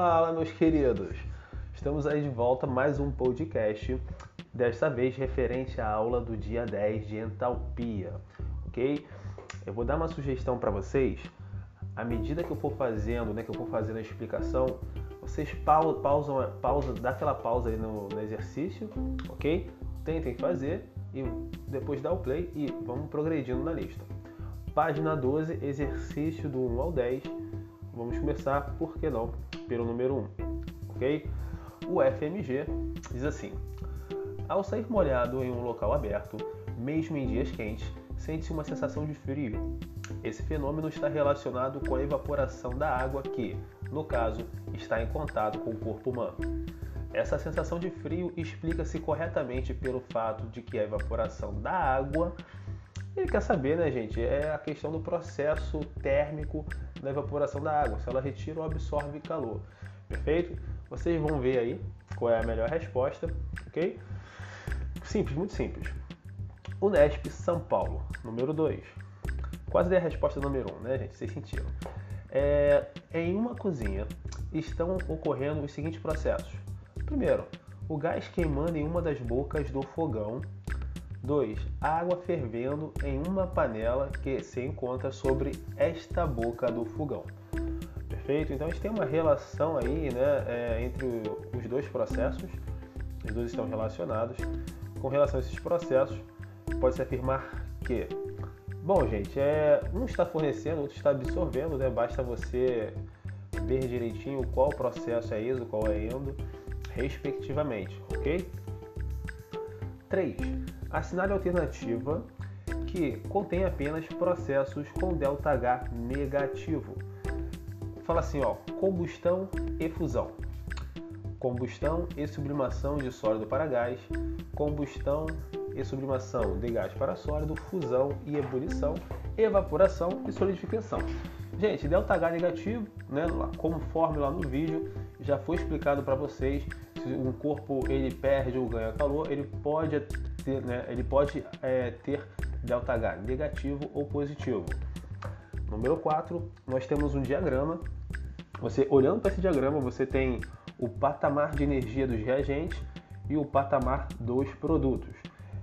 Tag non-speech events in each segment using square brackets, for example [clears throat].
Fala, meus queridos! Estamos aí de volta mais um podcast, desta vez referente à aula do dia 10 de entalpia, ok? Eu vou dar uma sugestão para vocês. À medida que eu for fazendo, né, que eu for fazendo a explicação, vocês pausam, pausam, pausam dá aquela pausa aí no, no exercício, ok? Tentem fazer e depois dá o play e vamos progredindo na lista. Página 12, exercício do 1 ao 10. Vamos começar, por que não, pelo número 1, ok? O FMG diz assim: Ao sair molhado em um local aberto, mesmo em dias quentes, sente-se uma sensação de frio. Esse fenômeno está relacionado com a evaporação da água que, no caso, está em contato com o corpo humano. Essa sensação de frio explica-se corretamente pelo fato de que a evaporação da água ele quer saber, né, gente? É a questão do processo térmico da evaporação da água, se ela retira ou absorve calor. Perfeito? Vocês vão ver aí qual é a melhor resposta, ok? Simples, muito simples. Unesp São Paulo, número 2. Quase dei a resposta número 1, um, né, gente? Vocês sentiram. É, em uma cozinha estão ocorrendo os seguintes processos. Primeiro, o gás queimando em uma das bocas do fogão 2. Água fervendo em uma panela que se encontra sobre esta boca do fogão. Perfeito? Então a gente tem uma relação aí né, é, entre os dois processos, os dois estão relacionados. Com relação a esses processos, pode-se afirmar que, bom, gente, é, um está fornecendo, outro está absorvendo, né? basta você ver direitinho qual processo é exo, qual é endo, respectivamente, ok? 3. Assinale a alternativa que contém apenas processos com ΔH negativo. Fala assim, ó, combustão e fusão. Combustão e sublimação de sólido para gás, combustão e sublimação de gás para sólido, fusão e ebulição, evaporação e solidificação. Gente, ΔH negativo, né, conforme lá no vídeo, já foi explicado para vocês, se um corpo ele perde ou ganha calor, ele pode ter, né, ele pode é, ter ΔH negativo ou positivo. Número 4, nós temos um diagrama. Você olhando para esse diagrama, você tem o patamar de energia dos reagentes e o patamar dos produtos.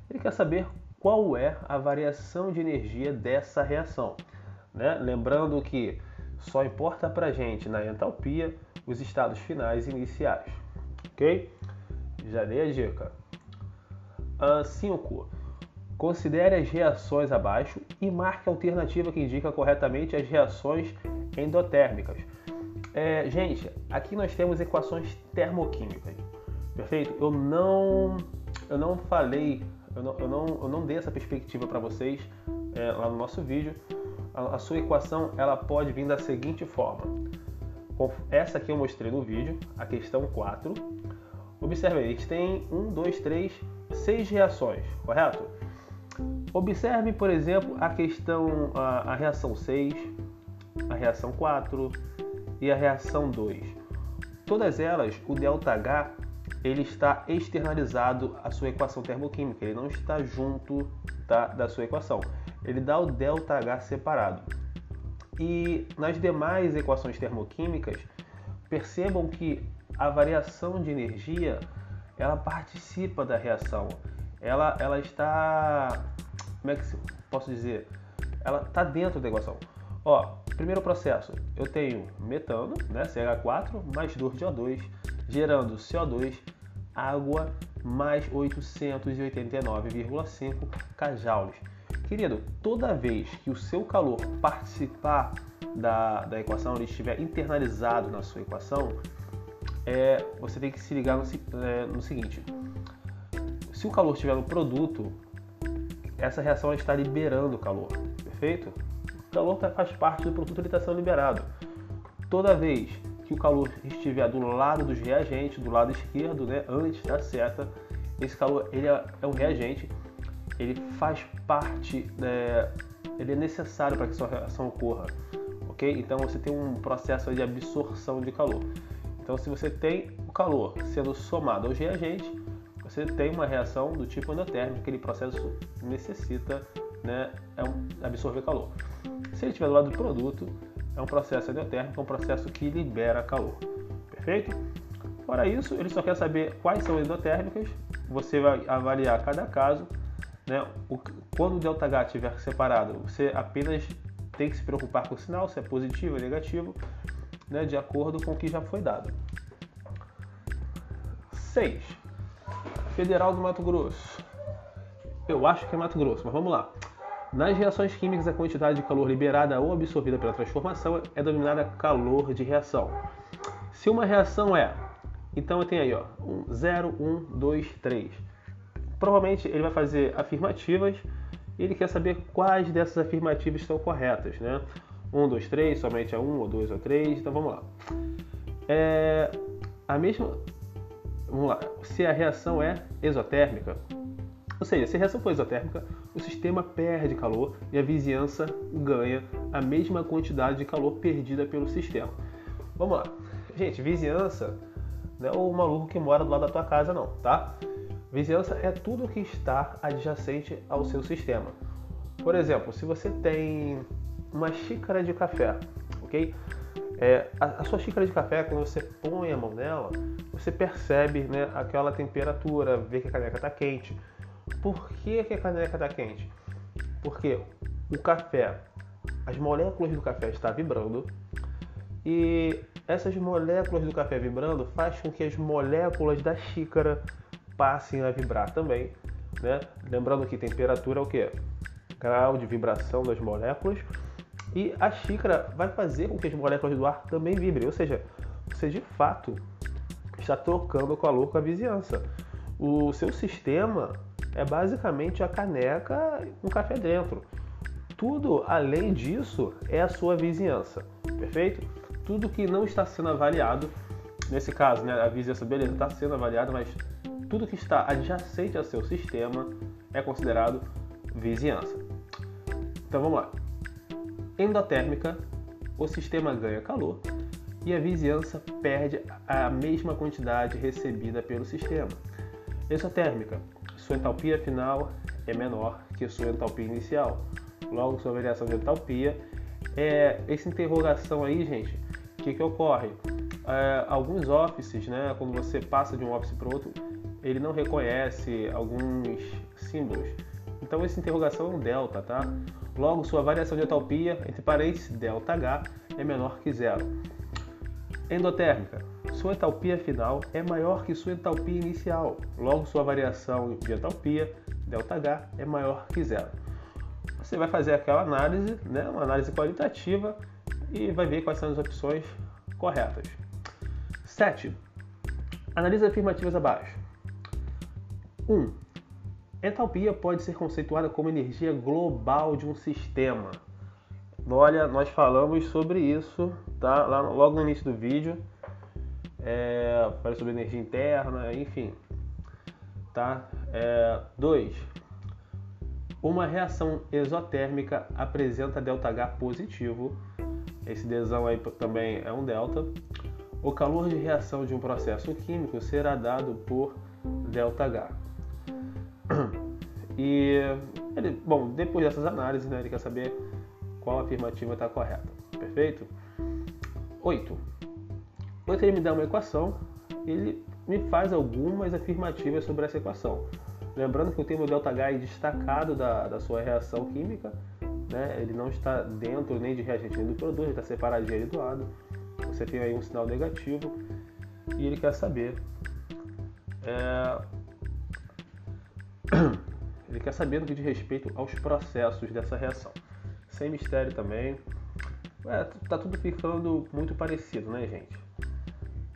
Ele quer saber qual é a variação de energia dessa reação. Né? Lembrando que só importa para a gente na entalpia os estados finais e iniciais. Ok? Já dei a dica. 5. Uh, Considere as reações abaixo e marque a alternativa que indica corretamente as reações endotérmicas. É, gente, aqui nós temos equações termoquímicas, perfeito? Eu não, eu não falei, eu não, eu não, eu não dei essa perspectiva para vocês é, lá no nosso vídeo. A, a sua equação ela pode vir da seguinte forma: essa aqui eu mostrei no vídeo, a questão 4. Observe aí, a gente tem 1, 2, 3, 6 reações, correto? Observe, por exemplo, a questão, a, a reação 6, a reação 4 e a reação 2. Todas elas, o ΔH, ele está externalizado à sua equação termoquímica, ele não está junto tá, da sua equação. Ele dá o ΔH separado. E nas demais equações termoquímicas, percebam que a variação de energia ela participa da reação. Ela, ela está. Como é que posso dizer? Ela está dentro da equação. Ó, primeiro processo, eu tenho metano, né, CH4, mais 2 de O2, gerando CO2, água, mais 889,5 kJ. Querido, toda vez que o seu calor participar da, da equação, ele estiver internalizado na sua equação, é, você tem que se ligar no, é, no seguinte: se o calor estiver no produto, essa reação está liberando calor, perfeito? O calor tá, faz parte do produto, ele está sendo liberado. Toda vez que o calor estiver do lado dos reagentes, do lado esquerdo, né, antes da seta, esse calor ele é, é um reagente ele faz parte, é, ele é necessário para que sua reação ocorra, ok? Então você tem um processo de absorção de calor. Então se você tem o calor sendo somado aos reagentes, você tem uma reação do tipo endotérmico, aquele processo necessita né, é absorver calor. Se ele estiver do lado do produto, é um processo endotérmico, é um processo que libera calor. Perfeito? Fora isso, ele só quer saber quais são endotérmicas. Você vai avaliar cada caso. Né? O, quando o ΔH estiver separado, você apenas tem que se preocupar com o sinal, se é positivo ou negativo, né? de acordo com o que já foi dado. 6. Federal do Mato Grosso. Eu acho que é Mato Grosso, mas vamos lá. Nas reações químicas, a quantidade de calor liberada ou absorvida pela transformação é denominada calor de reação. Se uma reação é então eu tenho aí, ó, 0, 1, 2, 3. Provavelmente ele vai fazer afirmativas e ele quer saber quais dessas afirmativas estão corretas, né? 1, 2, 3, somente a 1, ou 2 ou 3, então vamos lá. É, a mesma. Vamos lá. Se a reação é exotérmica, ou seja, se a reação for exotérmica, o sistema perde calor e a vizinhança ganha a mesma quantidade de calor perdida pelo sistema. Vamos lá. Gente, vizinhança não é o maluco que mora do lado da tua casa, não, tá? Vizinhança é tudo que está adjacente ao seu sistema. Por exemplo, se você tem uma xícara de café, ok? É, a, a, sua xícara de café, quando você põe a mão nela, você percebe né, aquela temperatura, vê que a caneca está quente. Por que, que a caneca está quente? Porque o café, as moléculas do café estão vibrando e essas moléculas do café vibrando faz com que as moléculas da xícara passem a vibrar também, né? Lembrando que temperatura é o que? Grau de vibração das moléculas e a xícara vai fazer com que as moléculas do ar também vibrem, ou seja, você de fato está trocando calor com a vizinhança. O seu sistema é basicamente a caneca com café dentro. Tudo além disso é a sua vizinhança, perfeito? tudo que não está sendo avaliado, nesse caso, né, a vizinhança, beleza, está sendo avaliado, mas tudo que está adjacente ao seu sistema é considerado vizinhança. Então vamos lá. Endotérmica, o sistema ganha calor e a vizinhança perde a mesma quantidade recebida pelo sistema. Exotérmica, sua entalpia final é menor que sua entalpia inicial. Logo, sua variação de entalpia é essa interrogação aí, gente, que, que ocorre? É, alguns offices, né, quando você passa de um office para outro, ele não reconhece alguns símbolos. Então essa interrogação é um delta, tá? Logo, sua variação de entalpia, entre parênteses, ΔH, é menor que zero. Endotérmica. Sua entalpia final é maior que sua entalpia inicial. Logo, sua variação de entalpia, ΔH, é maior que zero. Você vai fazer aquela análise, né, uma análise qualitativa, e vai ver quais são as opções corretas. 7. Analise afirmativas abaixo. 1. Um, entalpia pode ser conceituada como energia global de um sistema. Olha, nós falamos sobre isso, tá? Lá, logo no início do vídeo. É, falei sobre energia interna, enfim. Tá? 2. É, uma reação exotérmica apresenta ΔH positivo esse Dzão aí também é um delta. O calor de reação de um processo químico será dado por ΔH. E ele, bom, depois dessas análises, né, ele quer saber qual afirmativa está correta. Perfeito? 8. Quando ele me dá uma equação, ele me faz algumas afirmativas sobre essa equação. Lembrando que o termo ΔH é destacado da, da sua reação química, né? ele não está dentro nem de reagente nem do produto, ele está separadinho ali do lado. Você tem aí um sinal negativo e ele quer saber. É... [clears throat] Ele quer saber no que diz respeito aos processos dessa reação. Sem mistério também. É, tá tudo ficando muito parecido, né, gente?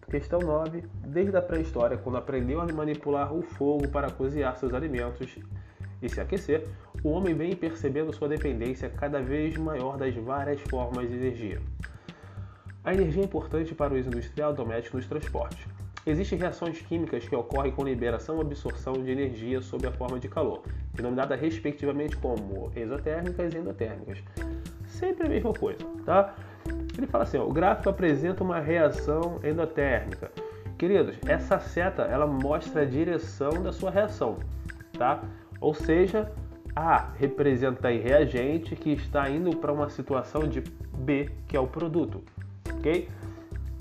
Questão 9. Desde a pré-história, quando aprendeu a manipular o fogo para cozinhar seus alimentos e se aquecer, o homem vem percebendo sua dependência cada vez maior das várias formas de energia. A energia é importante para o uso industrial, doméstico e nos transportes. Existem reações químicas que ocorrem com liberação ou absorção de energia sob a forma de calor, denominadas respectivamente como exotérmicas e endotérmicas. Sempre a mesma coisa, tá? Ele fala assim, ó, o gráfico apresenta uma reação endotérmica. Queridos, essa seta ela mostra a direção da sua reação, tá? Ou seja, A representa aí reagente que está indo para uma situação de B, que é o produto, ok?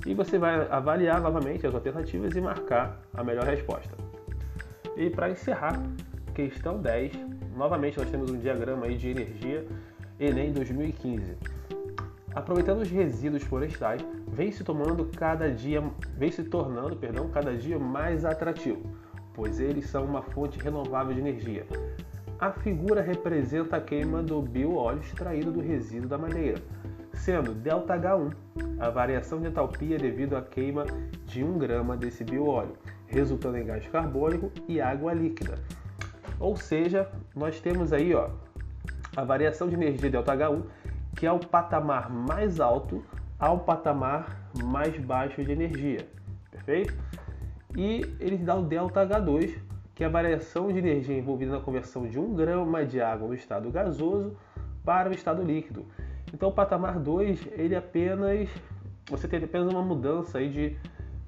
E você vai avaliar novamente as alternativas e marcar a melhor resposta. E para encerrar, questão 10, novamente nós temos um diagrama aí de energia Enem 2015. Aproveitando os resíduos florestais, vem se tomando cada dia, vem se tornando, perdão, cada dia mais atrativo, pois eles são uma fonte renovável de energia. A figura representa a queima do bioóleo extraído do resíduo da madeira sendo ΔH1 a variação de entalpia devido à queima de 1 grama desse bioóleo, resultando em gás carbônico e água líquida. Ou seja, nós temos aí ó, a variação de energia ΔH1, que é o patamar mais alto ao patamar mais baixo de energia, perfeito? E ele dá o ΔH2, que é a variação de energia envolvida na conversão de 1 grama de água no estado gasoso para o estado líquido, então o patamar 2, ele apenas você tem apenas uma mudança aí de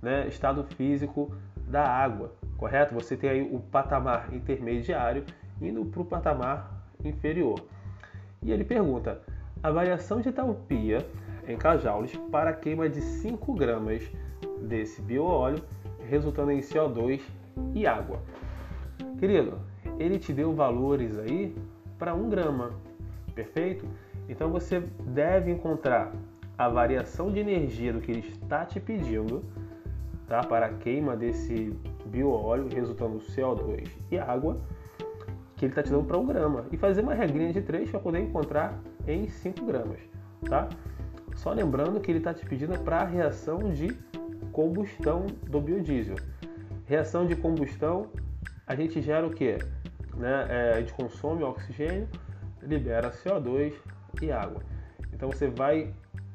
né, estado físico da água, correto? Você tem aí o patamar intermediário indo para o patamar inferior. E ele pergunta: a variação de entalpia em kJoules para a queima de 5 gramas desse bioóleo, resultando em CO2 e água. Querido, ele te deu valores aí para 1 grama, perfeito? Então você deve encontrar a variação de energia do que ele está te pedindo tá? para a queima desse bioóleo, resultando CO2 e água, que ele está te dando para um grama. E fazer uma regrinha de 3 para poder encontrar em 5 gramas. Tá? Só lembrando que ele está te pedindo para a reação de combustão do biodiesel. Reação de combustão, a gente gera o que? Né? É, a gente consome oxigênio, libera CO2, e água. Então você vai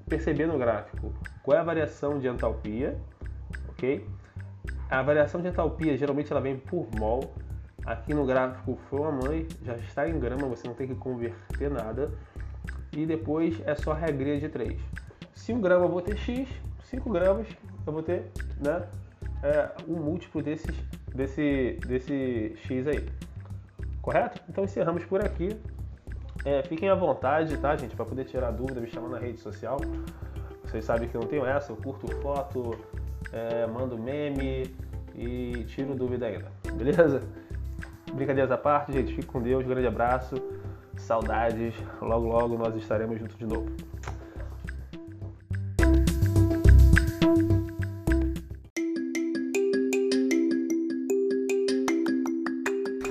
perceber no gráfico qual é a variação de entalpia, ok? A variação de entalpia geralmente ela vem por mol. Aqui no gráfico foi uma mãe, já está em grama, você não tem que converter nada. E depois é só a regrinha de 3. Se 1 grama eu vou ter x, 5 gramas eu vou ter né, é, um múltiplo desses, desse, desse x aí. Correto? Então encerramos por aqui. É, fiquem à vontade, tá, gente? Para poder tirar dúvida, me chamar na rede social. Vocês sabem que eu não tenho essa, eu curto foto, é, mando meme e tiro dúvida ainda. Beleza? Brincadeiras à parte, gente. Fique com Deus, grande abraço, saudades. Logo, logo nós estaremos juntos de novo.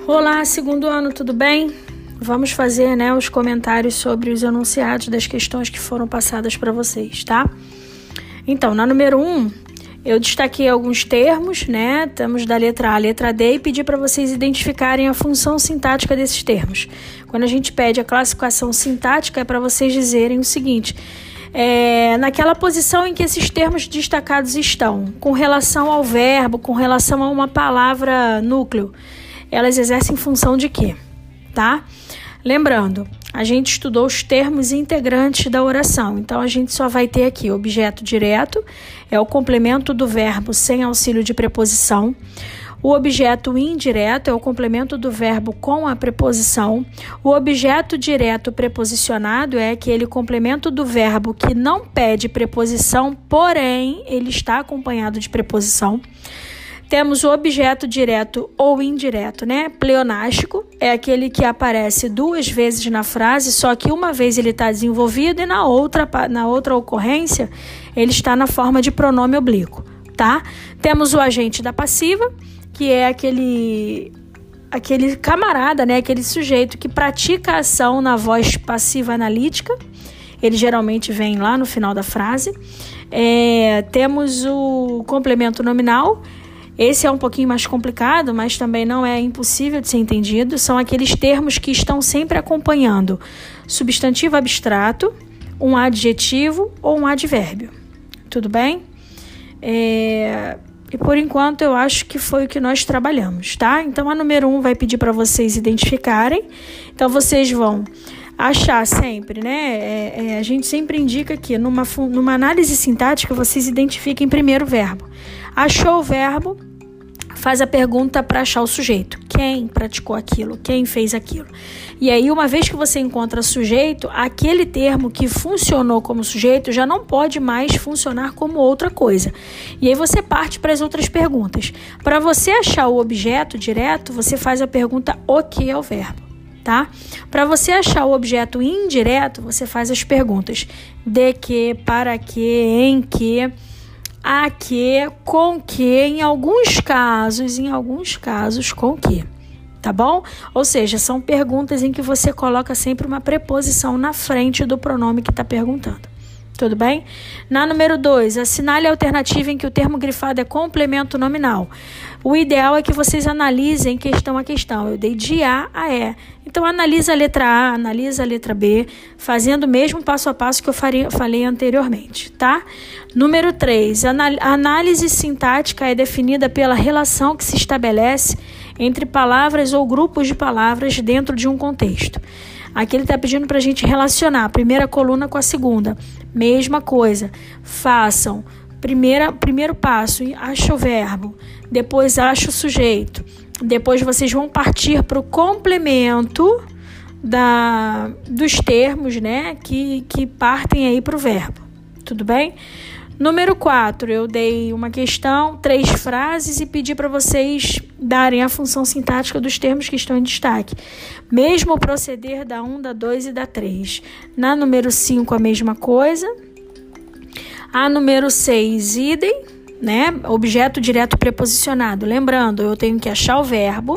Olá, segundo ano, tudo bem? Vamos fazer né, os comentários sobre os enunciados das questões que foram passadas para vocês, tá? Então, na número 1, um, eu destaquei alguns termos, né? Estamos da letra A à letra D e pedi para vocês identificarem a função sintática desses termos. Quando a gente pede a classificação sintática, é para vocês dizerem o seguinte: é, naquela posição em que esses termos destacados estão, com relação ao verbo, com relação a uma palavra núcleo, elas exercem função de quê? Tá? Lembrando, a gente estudou os termos integrantes da oração, então a gente só vai ter aqui objeto direto, é o complemento do verbo sem auxílio de preposição. O objeto indireto é o complemento do verbo com a preposição. O objeto direto preposicionado é aquele complemento do verbo que não pede preposição, porém ele está acompanhado de preposição. Temos o objeto direto ou indireto, né? Pleonástico é aquele que aparece duas vezes na frase, só que uma vez ele está desenvolvido e na outra, na outra ocorrência ele está na forma de pronome oblíquo, tá? Temos o agente da passiva, que é aquele aquele camarada, né? Aquele sujeito que pratica a ação na voz passiva analítica. Ele geralmente vem lá no final da frase. É, temos o complemento nominal, esse é um pouquinho mais complicado, mas também não é impossível de ser entendido. São aqueles termos que estão sempre acompanhando substantivo abstrato, um adjetivo ou um advérbio. Tudo bem? É... E por enquanto eu acho que foi o que nós trabalhamos, tá? Então a número um vai pedir para vocês identificarem. Então vocês vão achar sempre, né? É, é, a gente sempre indica que numa, numa análise sintática vocês identifiquem primeiro o verbo. Achou o verbo, faz a pergunta para achar o sujeito. Quem praticou aquilo? Quem fez aquilo? E aí, uma vez que você encontra sujeito, aquele termo que funcionou como sujeito já não pode mais funcionar como outra coisa. E aí você parte para as outras perguntas. Para você achar o objeto direto, você faz a pergunta o que é o verbo tá? Para você achar o objeto indireto, você faz as perguntas de que, para que, em que, a que, com que, em alguns casos, em alguns casos, com que. Tá bom? Ou seja, são perguntas em que você coloca sempre uma preposição na frente do pronome que está perguntando. Tudo bem? Na número 2, assinale a alternativa em que o termo grifado é complemento nominal. O ideal é que vocês analisem questão a questão. Eu dei de A a E. Então, analisa a letra A, analisa a letra B, fazendo o mesmo passo a passo que eu faria, falei anteriormente, tá? Número 3, a análise sintática é definida pela relação que se estabelece entre palavras ou grupos de palavras dentro de um contexto. Aqui ele está pedindo para a gente relacionar a primeira coluna com a segunda. Mesma coisa. Façam. Primeira, primeiro passo, acha o verbo. Depois acha o sujeito. Depois vocês vão partir para o complemento da, dos termos né, que, que partem aí para o verbo. Tudo bem? Número 4, eu dei uma questão, três frases e pedi para vocês darem a função sintática dos termos que estão em destaque. Mesmo proceder da 1, da 2 e da 3. Na número 5, a mesma coisa. A número 6, idem, né? Objeto direto preposicionado. Lembrando, eu tenho que achar o verbo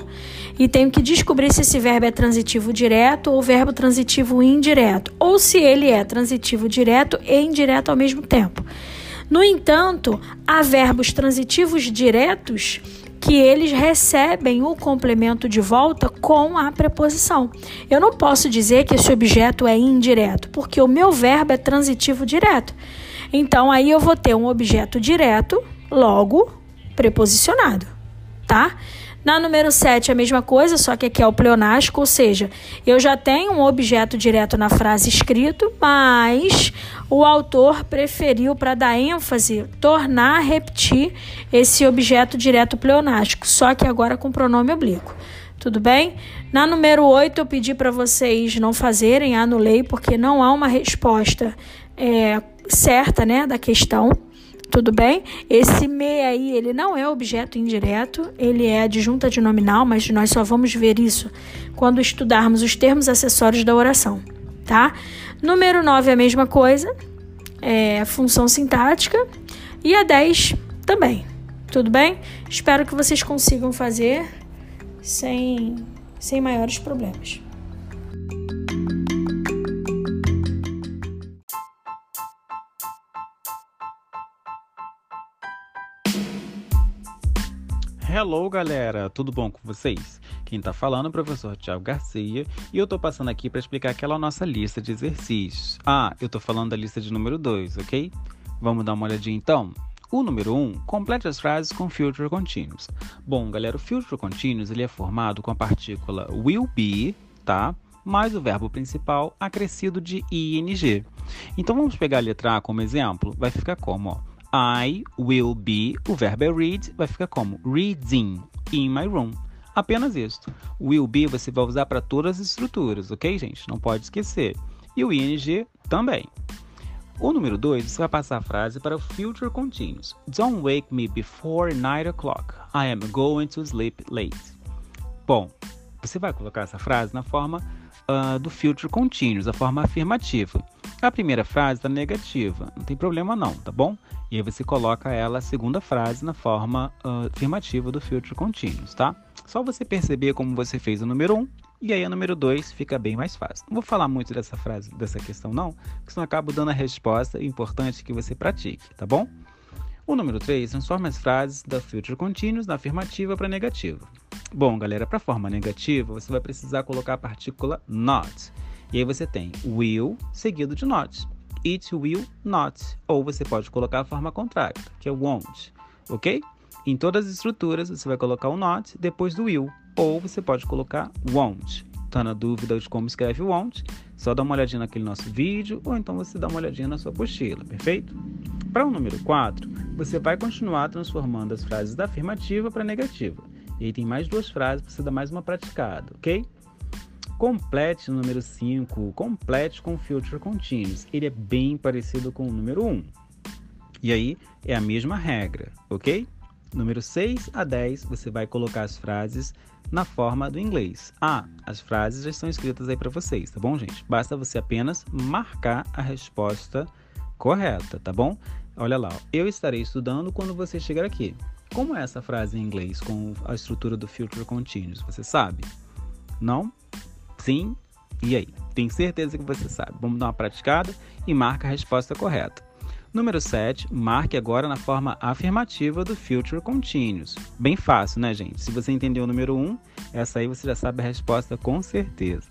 e tenho que descobrir se esse verbo é transitivo direto ou verbo transitivo indireto, ou se ele é transitivo direto e indireto ao mesmo tempo. No entanto, há verbos transitivos diretos que eles recebem o complemento de volta com a preposição. Eu não posso dizer que esse objeto é indireto, porque o meu verbo é transitivo direto. Então aí eu vou ter um objeto direto, logo preposicionado, tá? Na número 7, a mesma coisa, só que aqui é o pleonástico, ou seja, eu já tenho um objeto direto na frase escrito, mas o autor preferiu, para dar ênfase, tornar a repetir esse objeto direto pleonástico, só que agora com pronome oblíquo. Tudo bem? Na número 8, eu pedi para vocês não fazerem, anulei, porque não há uma resposta é, certa né, da questão. Tudo bem? Esse me aí, ele não é objeto indireto, ele é adjunta de nominal, mas nós só vamos ver isso quando estudarmos os termos acessórios da oração, tá? Número 9 é a mesma coisa, é função sintática, e a 10 também. Tudo bem? Espero que vocês consigam fazer sem, sem maiores problemas. Hello, galera! Tudo bom com vocês? Quem tá falando é o professor Tiago Garcia e eu tô passando aqui para explicar aquela nossa lista de exercícios. Ah, eu tô falando da lista de número 2, ok? Vamos dar uma olhadinha então? O número 1, um, complete as frases com future continuous. Bom, galera, o future continuous ele é formado com a partícula will be, tá? Mais o verbo principal acrescido de ing. Então vamos pegar a letra A como exemplo. Vai ficar como, ó. I will be, o verbo é read, vai ficar como reading in my room. Apenas isso. Will be você vai usar para todas as estruturas, ok, gente? Não pode esquecer. E o ing também. O número 2, você vai passar a frase para o future continuous. Don't wake me before 9 o'clock. I am going to sleep late. Bom, você vai colocar essa frase na forma uh, do future continuous, a forma afirmativa. A primeira frase está negativa, não tem problema não, tá bom? E aí você coloca ela, a segunda frase, na forma uh, afirmativa do future continuous, tá? Só você perceber como você fez o número 1 um, e aí o número 2 fica bem mais fácil. Não vou falar muito dessa frase, dessa questão não, porque senão acabo dando a resposta importante que você pratique, tá bom? O número 3 transforma as frases da future continuous na afirmativa para negativa. Bom, galera, para a forma negativa, você vai precisar colocar a partícula not. E aí você tem will seguido de not. It will not. Ou você pode colocar a forma contrária, que é won't. Ok? Em todas as estruturas, você vai colocar o not depois do will. Ou você pode colocar won't. Está na dúvida de como escreve won't? Só dá uma olhadinha naquele nosso vídeo ou então você dá uma olhadinha na sua apostila, perfeito? Para o número 4, você vai continuar transformando as frases da afirmativa para negativa. E aí tem mais duas frases para você dar mais uma praticada, ok? Complete o número 5, complete com future continuous. Ele é bem parecido com o número 1. Um. E aí é a mesma regra, ok? Número 6 a 10, você vai colocar as frases na forma do inglês. Ah, as frases já estão escritas aí para vocês, tá bom, gente? Basta você apenas marcar a resposta correta, tá bom? Olha lá, eu estarei estudando quando você chegar aqui. Como é essa frase em inglês com a estrutura do future continuous? Você sabe? Não? Sim? E aí? Tenho certeza que você sabe. Vamos dar uma praticada e marca a resposta correta. Número 7, marque agora na forma afirmativa do future continuous. Bem fácil, né, gente? Se você entendeu o número 1, essa aí você já sabe a resposta com certeza.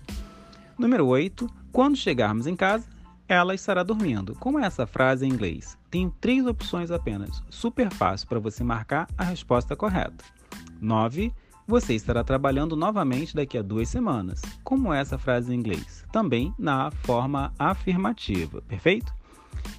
Número 8, quando chegarmos em casa, ela estará dormindo. Como é essa frase em inglês? Tem três opções apenas. Super fácil para você marcar a resposta correta. 9. Você estará trabalhando novamente daqui a duas semanas. Como essa frase em inglês? Também na forma afirmativa, perfeito?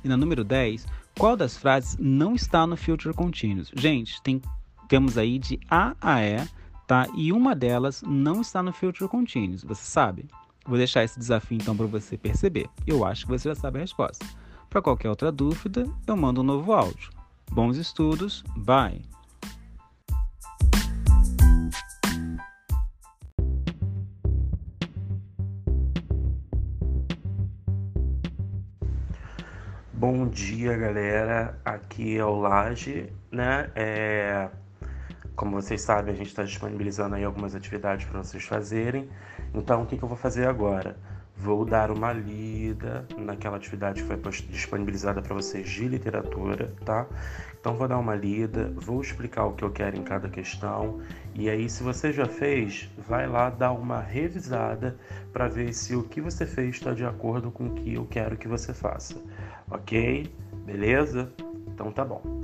E na número 10, qual das frases não está no future continuous? Gente, tem, temos aí de A a E, tá? E uma delas não está no future continuous, você sabe? Vou deixar esse desafio então para você perceber. Eu acho que você já sabe a resposta. Para qualquer outra dúvida, eu mando um novo áudio. Bons estudos, bye! Bom dia, galera. Aqui é o Laje, né? É... Como vocês sabem, a gente está disponibilizando aí algumas atividades para vocês fazerem. Então, o que, que eu vou fazer agora? Vou dar uma lida naquela atividade que foi disponibilizada para vocês de literatura, tá? Então, vou dar uma lida, vou explicar o que eu quero em cada questão. E aí, se você já fez, vai lá dar uma revisada para ver se o que você fez está de acordo com o que eu quero que você faça. Ok? Beleza? Então tá bom.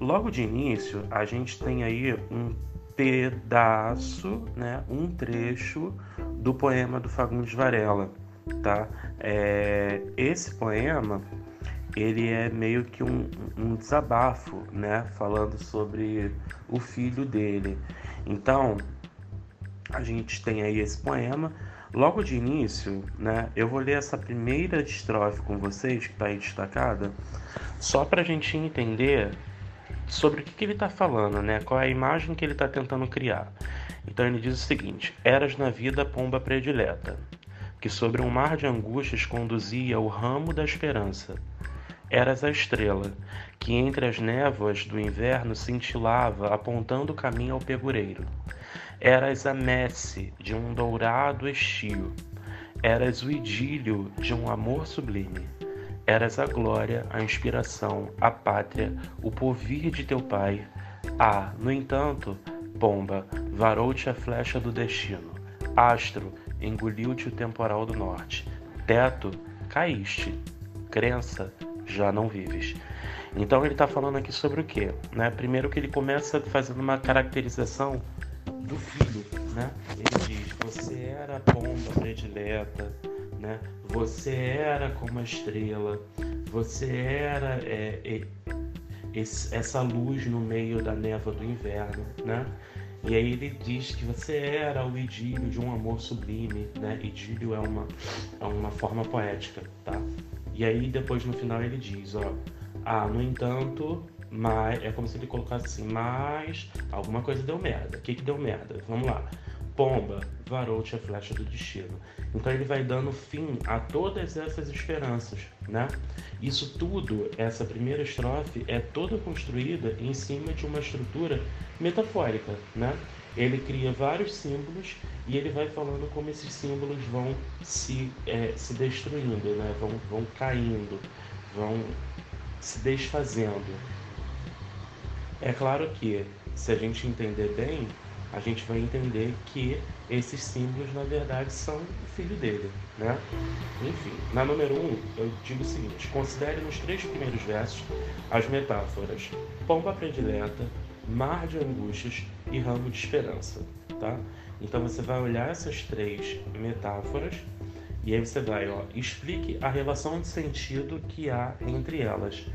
Logo de início, a gente tem aí um pedaço, né, um trecho do poema do Fagundes Varela, tá? É, esse poema ele é meio que um, um desabafo, né, falando sobre o filho dele. Então, a gente tem aí esse poema Logo de início, né, eu vou ler essa primeira estrofe com vocês, que está aí destacada, só para a gente entender sobre o que, que ele está falando, né? qual é a imagem que ele está tentando criar. Então ele diz o seguinte: Eras na vida pomba predileta, que sobre um mar de angústias conduzia o ramo da esperança. Eras a estrela, que entre as névoas do inverno cintilava, apontando o caminho ao pegureiro. Eras a messe de um dourado estio, eras o idílio de um amor sublime. Eras a glória, a inspiração, a pátria, o porvir de teu pai. Ah, no entanto, pomba, varou-te a flecha do destino. Astro, engoliu-te o temporal do norte. Teto, caíste. Crença, já não vives. Então ele está falando aqui sobre o quê? Né? Primeiro que ele começa fazendo uma caracterização do filho, né? Ele diz: você era a pomba predileta, né? Você era como a estrela, você era é, é, esse, essa luz no meio da névoa do inverno, né? E aí ele diz que você era o idílio de um amor sublime, né? Idílio é uma, é uma forma poética, tá? E aí depois no final ele diz, ó, ah, no entanto, mas é como se ele colocasse assim, mas alguma coisa deu merda. O que, que deu merda? Vamos lá. Pomba, varou-te a flecha do destino. Então ele vai dando fim a todas essas esperanças, né? Isso tudo, essa primeira estrofe, é toda construída em cima de uma estrutura metafórica, né? Ele cria vários símbolos e ele vai falando como esses símbolos vão se, é, se destruindo, né? Vão, vão caindo, vão se desfazendo. É claro que, se a gente entender bem, a gente vai entender que esses símbolos, na verdade, são o filho dele, né? Enfim, na número 1, um, eu digo o seguinte: considere nos três primeiros versos as metáforas pomba predileta, mar de angústias e ramo de esperança, tá? Então você vai olhar essas três metáforas e aí você vai, ó, explique a relação de sentido que há entre elas.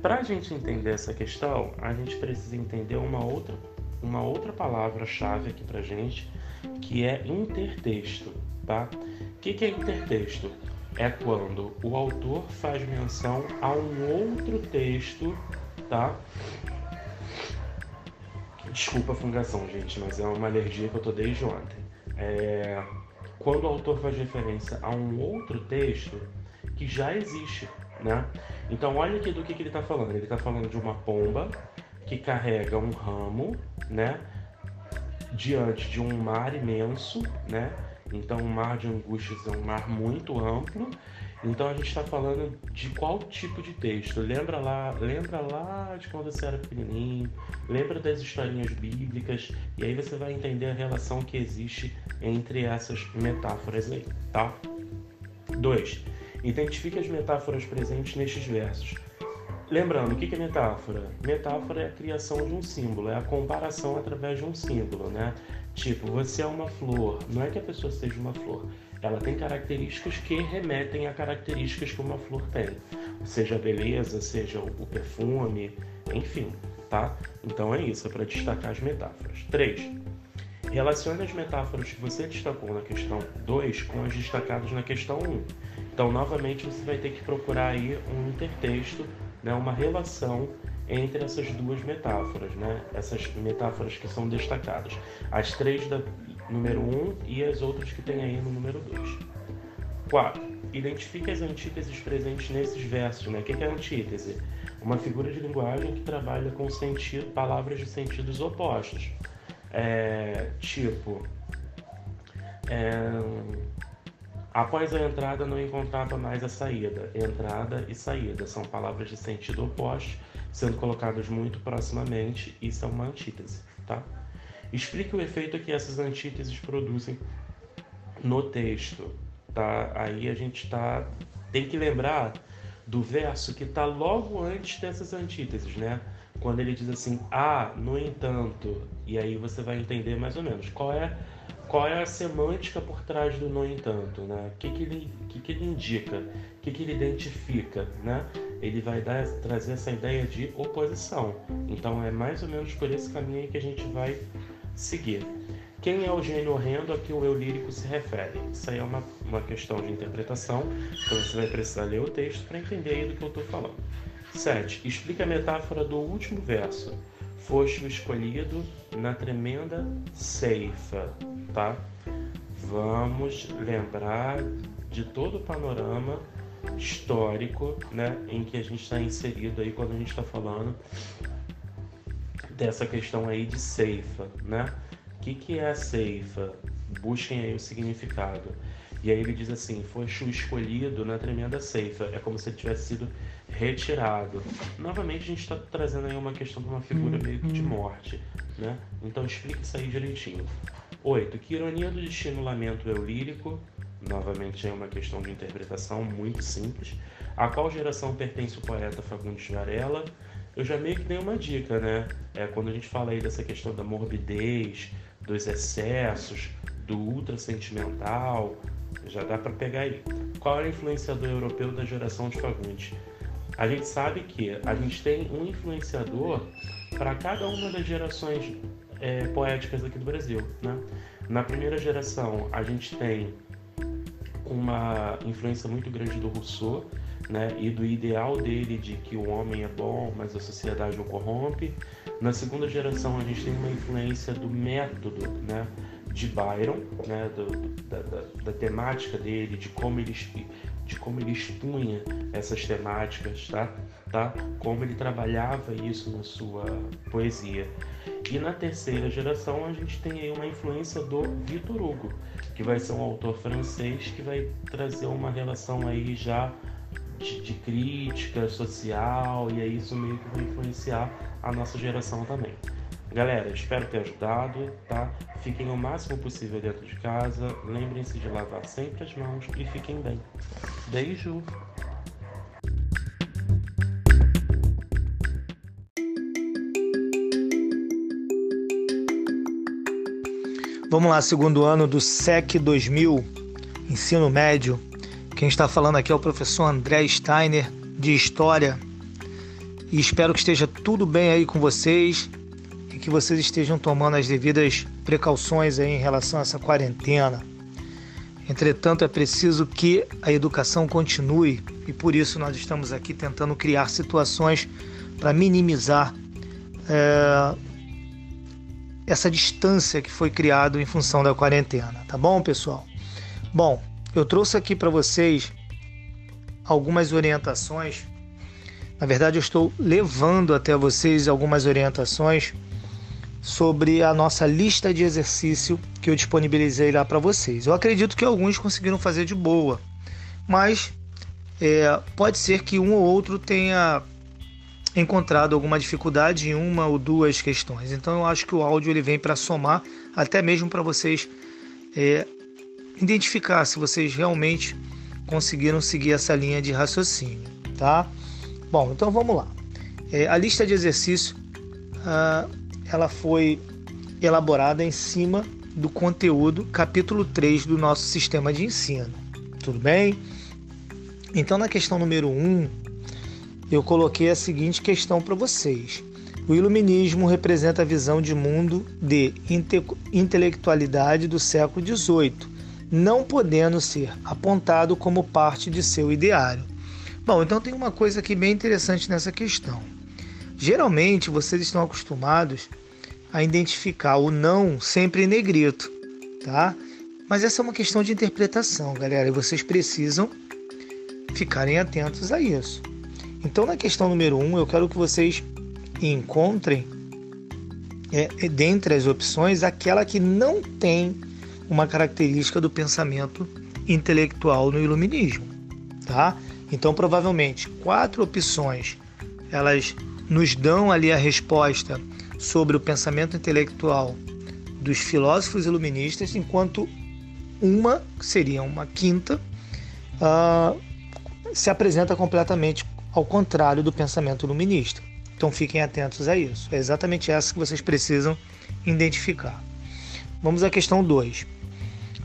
Para a gente entender essa questão, a gente precisa entender uma outra, uma outra palavra-chave aqui para gente, que é intertexto, tá? O que, que é intertexto? É quando o autor faz menção a um outro texto, tá? Desculpa a fungação, gente, mas é uma alergia que eu tô desde ontem. É... Quando o autor faz referência a um outro texto que já existe, né? Então, olha aqui do que, que ele está falando. Ele está falando de uma pomba que carrega um ramo, né? Diante de um mar imenso, né? Então, mar de angústias é um mar muito amplo. Então, a gente está falando de qual tipo de texto? Lembra lá, lembra lá de quando você era pequenininho? Lembra das historinhas bíblicas? E aí você vai entender a relação que existe entre essas metáforas aí, tá? 2. Identifique as metáforas presentes nestes versos. Lembrando, o que é metáfora? Metáfora é a criação de um símbolo, é a comparação através de um símbolo, né? Tipo, você é uma flor. Não é que a pessoa seja uma flor. Ela tem características que remetem a características que uma flor tem. Seja a beleza, seja o perfume, enfim, tá? Então é isso, é para destacar as metáforas. 3. Relacione as metáforas que você destacou na questão 2 com as destacadas na questão 1. Um. Então, novamente, você vai ter que procurar aí um intertexto, né, uma relação entre essas duas metáforas, né? Essas metáforas que são destacadas. As três da número 1 um, e as outras que tem aí no número 2. 4. Identifique as antíteses presentes nesses versos. Né? O que é antítese? Uma figura de linguagem que trabalha com sentido, palavras de sentidos opostos. É, tipo, é, após a entrada não encontrava mais a saída. Entrada e saída são palavras de sentido oposto sendo colocadas muito proximamente, isso é uma antítese, tá? Explique o efeito que essas antíteses produzem no texto, tá? Aí a gente tá tem que lembrar do verso que está logo antes dessas antíteses, né? Quando ele diz assim, ah, no entanto, e aí você vai entender mais ou menos qual é qual é a semântica por trás do no entanto, né? O que, que, ele, que, que ele indica, o que, que ele identifica, né? Ele vai dar, trazer essa ideia de oposição. Então é mais ou menos por esse caminho que a gente vai seguir. Quem é o gênio horrendo a que o eu lírico se refere? Isso aí é uma, uma questão de interpretação, então você vai precisar ler o texto para entender aí do que eu estou falando. 7. Explica a metáfora do último verso foste o escolhido na tremenda ceifa, tá? Vamos lembrar de todo o panorama histórico, né, em que a gente está inserido aí quando a gente está falando dessa questão aí de ceifa, né? O que, que é a ceifa? Busquem aí o significado. E aí ele diz assim: foste o escolhido na tremenda ceifa. É como se ele tivesse sido retirado. Novamente, a gente está trazendo aí uma questão de uma figura meio que de morte, né? Então explica isso aí direitinho. 8. Que ironia do destino lamento eu lírico? Novamente é uma questão de interpretação muito simples. A qual geração pertence o poeta Fagundes Varela? Eu já meio que dei uma dica, né? É, quando a gente fala aí dessa questão da morbidez, dos excessos, do ultra sentimental, já dá para pegar aí. Qual é o influenciador europeu da geração de Fagundes? A gente sabe que a gente tem um influenciador para cada uma das gerações é, poéticas aqui do Brasil. Né? Na primeira geração, a gente tem uma influência muito grande do Rousseau né? e do ideal dele de que o homem é bom, mas a sociedade o corrompe. Na segunda geração, a gente tem uma influência do método, né? de Byron, né, do, da, da, da, temática dele, de como ele, de como ele expunha essas temáticas, tá? tá? Como ele trabalhava isso na sua poesia. E na terceira geração a gente tem aí uma influência do Victor Hugo, que vai ser um autor francês que vai trazer uma relação aí já de, de crítica social e aí isso meio que vai influenciar a nossa geração também. Galera, espero ter ajudado, tá? Fiquem o máximo possível dentro de casa, lembrem-se de lavar sempre as mãos e fiquem bem. Beijo! Vamos lá, segundo ano do SEC 2000, ensino médio. Quem está falando aqui é o professor André Steiner, de História. e espero que esteja tudo bem aí com vocês que vocês estejam tomando as devidas precauções em relação a essa quarentena. Entretanto, é preciso que a educação continue e por isso nós estamos aqui tentando criar situações para minimizar é, essa distância que foi criada em função da quarentena, tá bom, pessoal? Bom, eu trouxe aqui para vocês algumas orientações. Na verdade, eu estou levando até vocês algumas orientações sobre a nossa lista de exercício que eu disponibilizei lá para vocês. Eu acredito que alguns conseguiram fazer de boa, mas é, pode ser que um ou outro tenha encontrado alguma dificuldade em uma ou duas questões. Então eu acho que o áudio ele vem para somar, até mesmo para vocês é, identificar se vocês realmente conseguiram seguir essa linha de raciocínio, tá? Bom, então vamos lá. É, a lista de exercício ah, ela foi elaborada em cima do conteúdo capítulo 3 do nosso sistema de ensino. Tudo bem? Então, na questão número 1, eu coloquei a seguinte questão para vocês. O iluminismo representa a visão de mundo de inte intelectualidade do século XVIII, não podendo ser apontado como parte de seu ideário. Bom, então tem uma coisa aqui bem interessante nessa questão. Geralmente vocês estão acostumados a identificar o não sempre em negrito, tá? Mas essa é uma questão de interpretação, galera, e vocês precisam ficarem atentos a isso. Então, na questão número um, eu quero que vocês encontrem, é, dentre as opções, aquela que não tem uma característica do pensamento intelectual no iluminismo, tá? Então, provavelmente, quatro opções, elas nos dão ali a resposta sobre o pensamento intelectual dos filósofos iluministas, enquanto uma, que seria uma quinta, uh, se apresenta completamente ao contrário do pensamento iluminista. Então fiquem atentos a isso. É exatamente essa que vocês precisam identificar. Vamos à questão 2.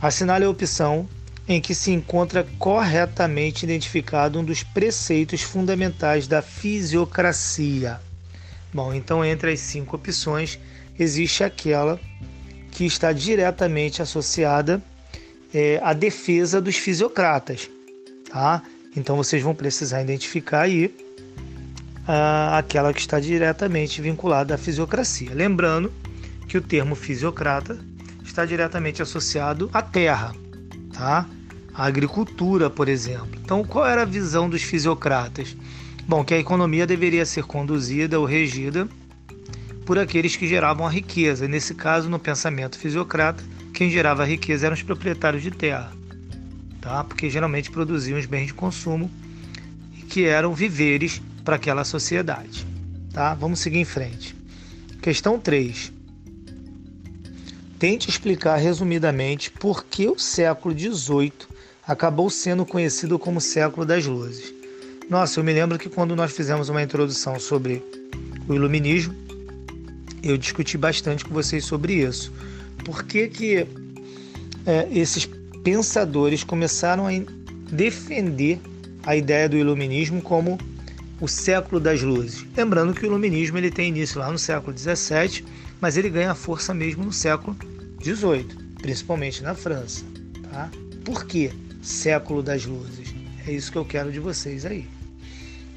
Assinale a opção em que se encontra corretamente identificado um dos preceitos fundamentais da fisiocracia. Bom, então entre as cinco opções existe aquela que está diretamente associada é, à defesa dos fisiocratas, tá? Então vocês vão precisar identificar aí ah, aquela que está diretamente vinculada à fisiocracia. Lembrando que o termo fisiocrata está diretamente associado à terra, tá? A agricultura, por exemplo. Então, qual era a visão dos fisiocratas? Bom, que a economia deveria ser conduzida ou regida por aqueles que geravam a riqueza. nesse caso, no pensamento fisiocrata, quem gerava a riqueza eram os proprietários de terra, tá? porque geralmente produziam os bens de consumo que eram viveres para aquela sociedade. Tá? Vamos seguir em frente. Questão 3. Tente explicar resumidamente por que o século XVIII acabou sendo conhecido como século das luzes. Nossa, eu me lembro que quando nós fizemos uma introdução sobre o iluminismo, eu discuti bastante com vocês sobre isso. Por que, que é, esses pensadores começaram a defender a ideia do iluminismo como o século das luzes? Lembrando que o iluminismo ele tem início lá no século 17, mas ele ganha força mesmo no século 18, principalmente na França. Tá? Por que século das luzes? É isso que eu quero de vocês aí.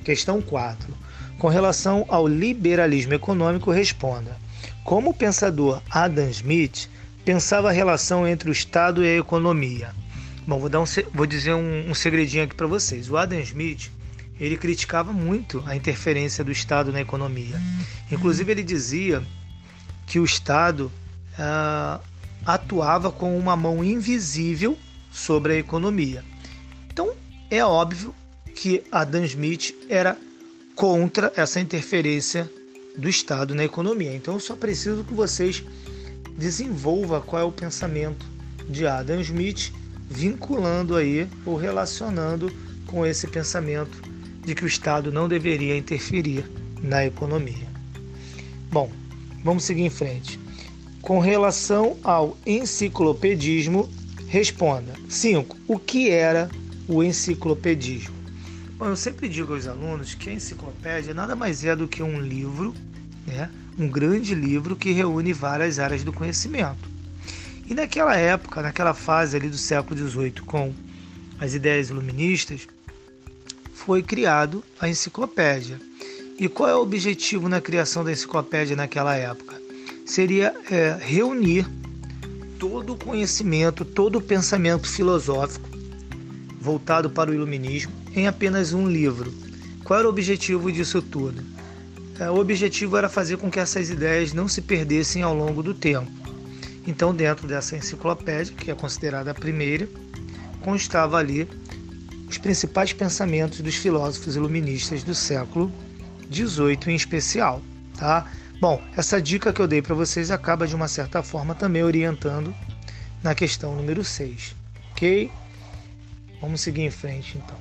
Questão 4. Com relação ao liberalismo econômico, responda: Como o pensador Adam Smith pensava a relação entre o Estado e a economia? Bom, vou, dar um, vou dizer um, um segredinho aqui para vocês. O Adam Smith ele criticava muito a interferência do Estado na economia. Inclusive, ele dizia que o Estado ah, atuava com uma mão invisível sobre a economia. Então, é óbvio que Adam Smith era contra essa interferência do Estado na economia. Então eu só preciso que vocês desenvolvam qual é o pensamento de Adam Smith, vinculando aí ou relacionando com esse pensamento de que o Estado não deveria interferir na economia. Bom, vamos seguir em frente. Com relação ao enciclopedismo, responda: 5. O que era o enciclopedismo? Bom, eu sempre digo aos alunos que a enciclopédia nada mais é do que um livro, né? um grande livro que reúne várias áreas do conhecimento. E naquela época, naquela fase ali do século XVIII, com as ideias iluministas, foi criado a enciclopédia. E qual é o objetivo na criação da enciclopédia naquela época? Seria é, reunir todo o conhecimento, todo o pensamento filosófico voltado para o iluminismo em apenas um livro. Qual era o objetivo disso tudo? É, o objetivo era fazer com que essas ideias não se perdessem ao longo do tempo. Então, dentro dessa enciclopédia, que é considerada a primeira, constava ali os principais pensamentos dos filósofos iluministas do século XVIII em especial, tá? Bom, essa dica que eu dei para vocês acaba de uma certa forma também orientando na questão número 6, ok? Vamos seguir em frente então.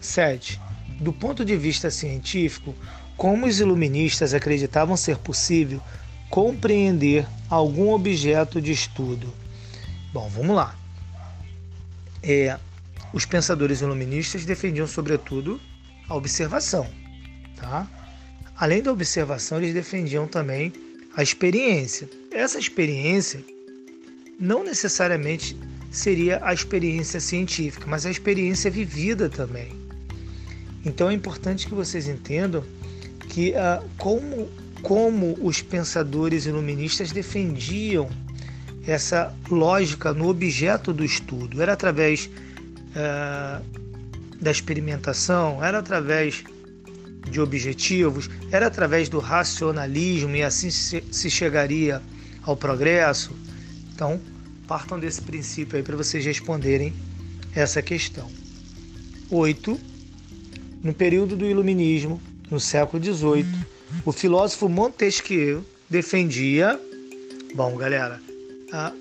7. Do ponto de vista científico, como os iluministas acreditavam ser possível compreender algum objeto de estudo? Bom, vamos lá. É, os pensadores iluministas defendiam, sobretudo, a observação. Tá? Além da observação, eles defendiam também a experiência. Essa experiência não necessariamente seria a experiência científica, mas a experiência vivida também. Então é importante que vocês entendam que ah, como, como os pensadores iluministas defendiam essa lógica no objeto do estudo. Era através ah, da experimentação, era através de objetivos, era através do racionalismo e assim se, se chegaria ao progresso. Então, partam desse princípio aí para vocês responderem essa questão. 8 no período do Iluminismo, no século XVIII, o filósofo Montesquieu defendia. Bom, galera,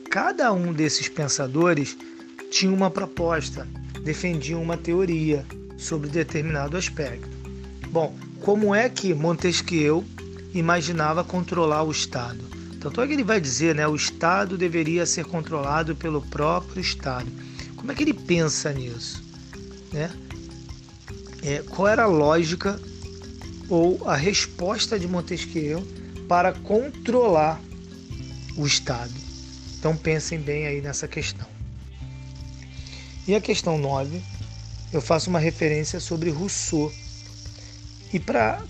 cada um desses pensadores tinha uma proposta, defendia uma teoria sobre determinado aspecto. Bom, como é que Montesquieu imaginava controlar o Estado? Tanto é que ele vai dizer, né, o Estado deveria ser controlado pelo próprio Estado. Como é que ele pensa nisso? Né? é, qual era a lógica ou a resposta de Montesquieu para controlar o Estado. Então pensem bem aí nessa questão. E a questão 9, eu faço uma referência sobre Rousseau. E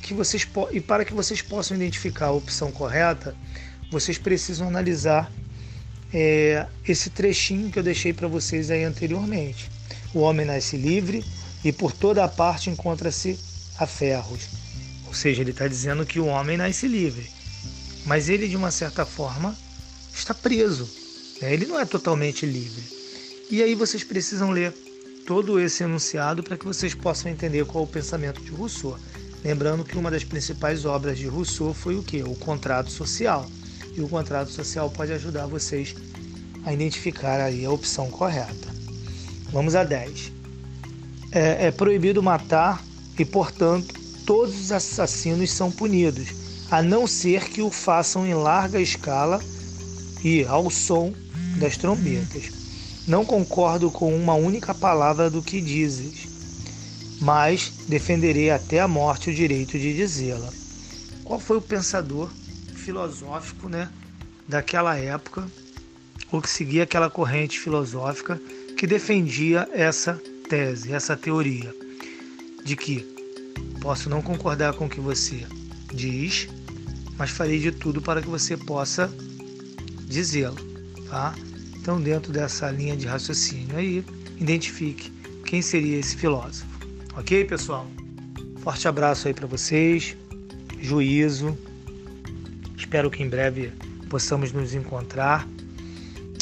que vocês, e para que vocês possam identificar a opção correta, vocês precisam analisar é, esse trechinho que eu deixei para vocês aí anteriormente. O homem nasce livre, e por toda a parte encontra-se a ferros. Ou seja, ele está dizendo que o homem nasce livre, mas ele, de uma certa forma, está preso. Né? Ele não é totalmente livre. E aí vocês precisam ler todo esse enunciado para que vocês possam entender qual é o pensamento de Rousseau. Lembrando que uma das principais obras de Rousseau foi o que? O contrato social. E o contrato social pode ajudar vocês a identificar aí a opção correta. Vamos a 10 é, é proibido matar e, portanto, todos os assassinos são punidos, a não ser que o façam em larga escala e ao som das trombetas. Não concordo com uma única palavra do que dizes, mas defenderei até a morte o direito de dizê-la. Qual foi o pensador filosófico né, daquela época, ou que seguia aquela corrente filosófica que defendia essa tese, essa teoria de que posso não concordar com o que você diz, mas farei de tudo para que você possa dizê-lo, tá? Então, dentro dessa linha de raciocínio aí, identifique quem seria esse filósofo. OK, pessoal? Forte abraço aí para vocês. Juízo. Espero que em breve possamos nos encontrar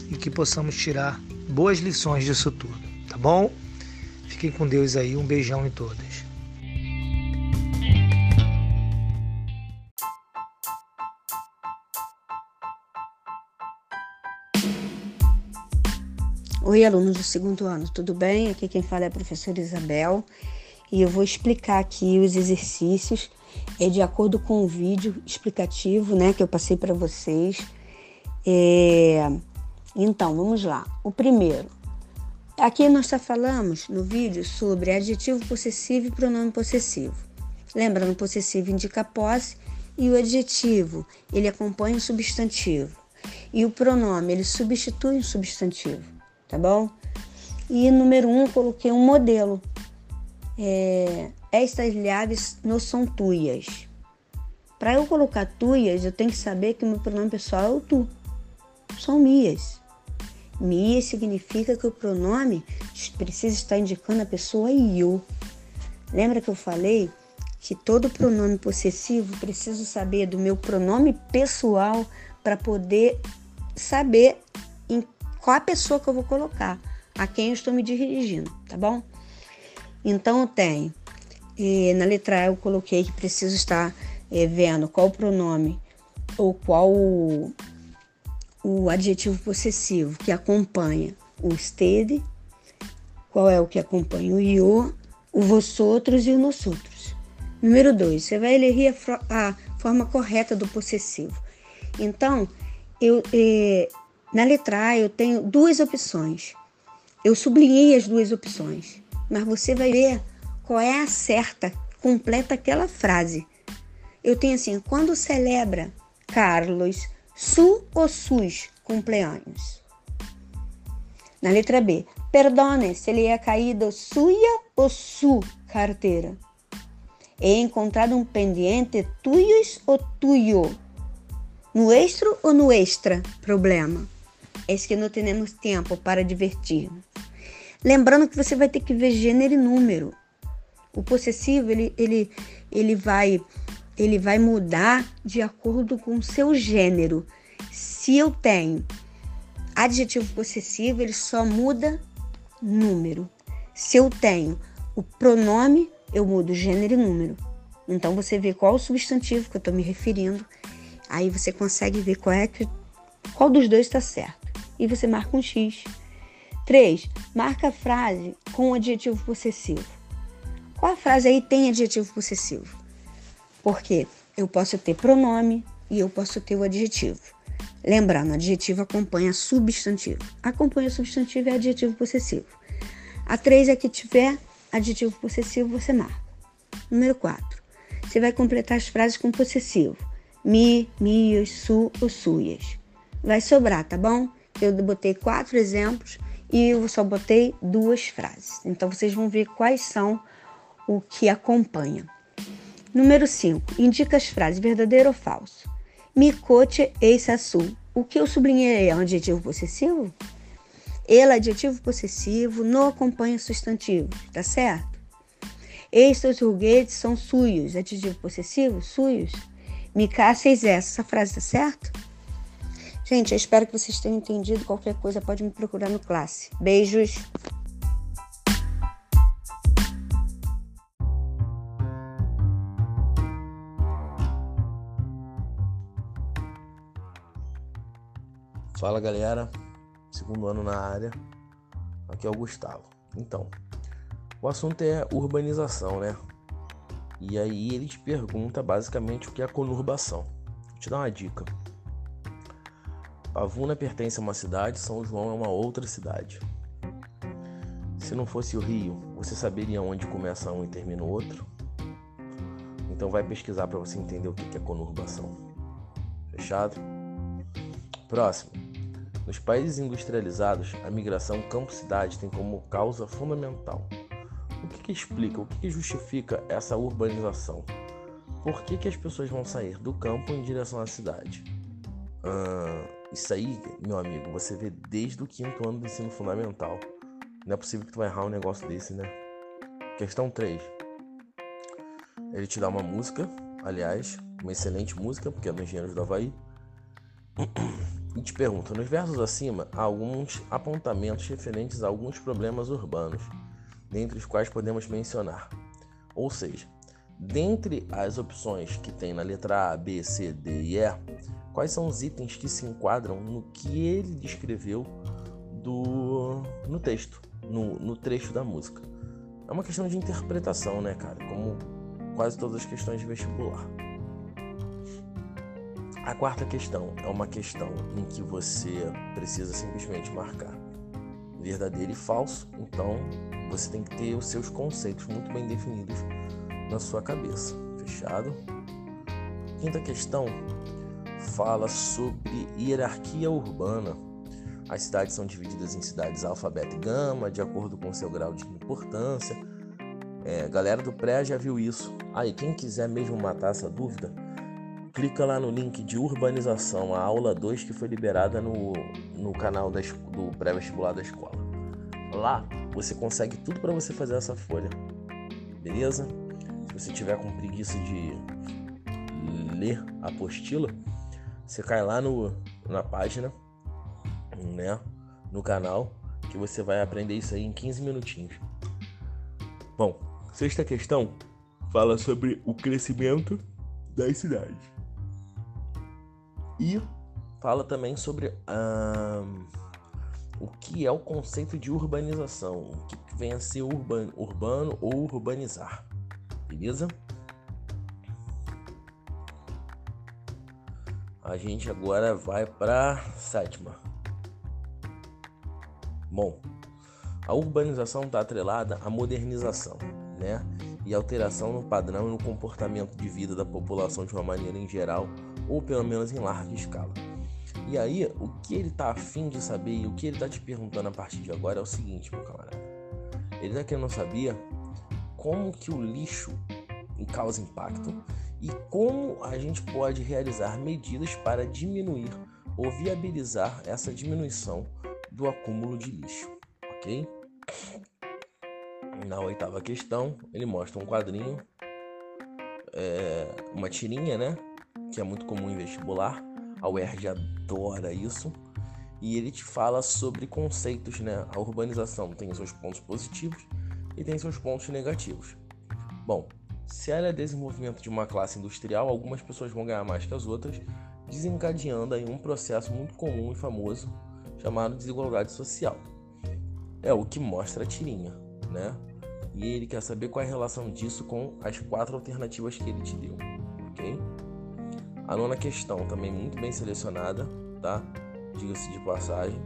e que possamos tirar boas lições disso tudo, tá bom? Fiquem com Deus aí. Um beijão em todas. Oi, alunos do segundo ano, tudo bem? Aqui quem fala é a professora Isabel e eu vou explicar aqui os exercícios é de acordo com o vídeo explicativo né, que eu passei para vocês. É... Então, vamos lá. O primeiro, Aqui nós já falamos no vídeo sobre adjetivo possessivo e pronome possessivo. Lembra, no possessivo indica posse e o adjetivo, ele acompanha o substantivo. E o pronome, ele substitui o substantivo, tá bom? E número um, coloquei um modelo. É, estas llaves não são tuas. Para eu colocar tuas, eu tenho que saber que o meu pronome pessoal é o tu. São minhas. Me significa que o pronome precisa estar indicando a pessoa eu. Lembra que eu falei que todo pronome possessivo preciso saber do meu pronome pessoal para poder saber em qual a pessoa que eu vou colocar, a quem eu estou me dirigindo, tá bom? Então eu tenho, eh, na letra A eu coloquei que preciso estar eh, vendo qual o pronome ou qual o, o adjetivo possessivo que acompanha o estede, qual é o que acompanha o io, o vosotros e o nosotros. Número 2, você vai elegir a, a, forma correta do possessivo. Então, eu, eh, na letra A eu tenho duas opções. Eu sublinhei as duas opções, mas você vai ver qual é a certa, completa aquela frase. Eu tenho assim, quando celebra Carlos su ou sus cumpleaños. Na letra B, perdone se lhe é caído suya ou su carteira. He encontrado um pendiente tuyos ou tuyo. Nuestro ou nuestra problema. É que não temos tempo para divertir. Lembrando que você vai ter que ver gênero e número. O possessivo ele, ele, ele vai ele vai mudar de acordo com o seu gênero. Se eu tenho adjetivo possessivo, ele só muda número. Se eu tenho o pronome, eu mudo gênero e número. Então você vê qual o substantivo que eu estou me referindo. Aí você consegue ver qual é que, qual dos dois está certo. E você marca um X. 3. Marca a frase com o adjetivo possessivo. Qual a frase aí tem adjetivo possessivo? Porque eu posso ter pronome e eu posso ter o adjetivo. Lembrando, adjetivo acompanha substantivo. Acompanha substantivo é adjetivo possessivo. A 3 é que tiver adjetivo possessivo, você marca. Número 4. Você vai completar as frases com possessivo. Mi, mios, su ou suas. Vai sobrar, tá bom? Eu botei quatro exemplos e eu só botei duas frases. Então vocês vão ver quais são o que acompanha. Número 5. Indica as frases verdadeiro ou falso. Mi coche eis azul. O que eu sublinhei é um adjetivo possessivo? Ele, adjetivo possessivo, não acompanha substantivo, tá certo? Estes ruguetes são suyos, adjetivo possessivo, suyos. Me essa, essa frase tá certo? Gente, eu espero que vocês tenham entendido. Qualquer coisa pode me procurar no classe. Beijos! Fala galera, segundo ano na área, aqui é o Gustavo. Então, o assunto é urbanização, né? E aí ele te pergunta basicamente o que é conurbação. Vou te dar uma dica. Pavuna pertence a uma cidade, São João é uma outra cidade. Se não fosse o Rio, você saberia onde começa um e termina o outro? Então vai pesquisar para você entender o que é conurbação. Fechado? Próximo. Nos países industrializados, a migração campo-cidade tem como causa fundamental. O que, que explica, o que, que, justifica essa urbanização? Por que, que as pessoas vão sair do campo em direção à cidade? Ah, isso aí, meu amigo, você vê desde o quinto ano do ensino fundamental. Não é possível que tu vai errar um negócio desse, né? Questão 3. Ele te dá uma música, aliás, uma excelente música, porque é do Engenheiros do Havaí. E te pergunto, nos versos acima há alguns apontamentos referentes a alguns problemas urbanos, dentre os quais podemos mencionar. Ou seja, dentre as opções que tem na letra A, B, C, D e E, quais são os itens que se enquadram no que ele descreveu do, no texto, no, no trecho da música? É uma questão de interpretação, né, cara? Como quase todas as questões de vestibular. A quarta questão é uma questão em que você precisa simplesmente marcar. verdadeiro e falso. Então, você tem que ter os seus conceitos muito bem definidos na sua cabeça. Fechado? Quinta questão fala sobre hierarquia urbana. As cidades são divididas em cidades alfa, beta e gama, de acordo com seu grau de importância. É, galera do pré já viu isso. Aí, quem quiser mesmo matar essa dúvida, clica lá no link de urbanização, a aula 2 que foi liberada no, no canal da, do pré-vestibular da escola. Lá você consegue tudo para você fazer essa folha, beleza? Se você tiver com preguiça de ler a apostila, você cai lá no, na página, né? No canal, que você vai aprender isso aí em 15 minutinhos. Bom, sexta questão fala sobre o crescimento das cidades. E fala também sobre o que é o conceito de urbanização, o que vem a ser urban, urbano ou urbanizar. Beleza? A gente agora vai para sétima. Bom, a urbanização está atrelada à modernização, né? E alteração no padrão e no comportamento de vida da população de uma maneira em geral, ou pelo menos em larga escala. E aí, o que ele está afim de saber e o que ele está te perguntando a partir de agora é o seguinte, meu camarada. Ele está querendo saber como que o lixo causa impacto e como a gente pode realizar medidas para diminuir ou viabilizar essa diminuição do acúmulo de lixo, ok? Na oitava questão, ele mostra um quadrinho, é, uma tirinha, né? Que é muito comum em vestibular. A UERJ adora isso. E ele te fala sobre conceitos, né? A urbanização tem seus pontos positivos e tem seus pontos negativos. Bom, se ela é desenvolvimento de uma classe industrial, algumas pessoas vão ganhar mais que as outras, desencadeando aí um processo muito comum e famoso chamado desigualdade social. É o que mostra a tirinha, né? E ele quer saber qual é a relação disso com as quatro alternativas que ele te deu? A nona questão, também muito bem selecionada, tá? Diga-se de passagem,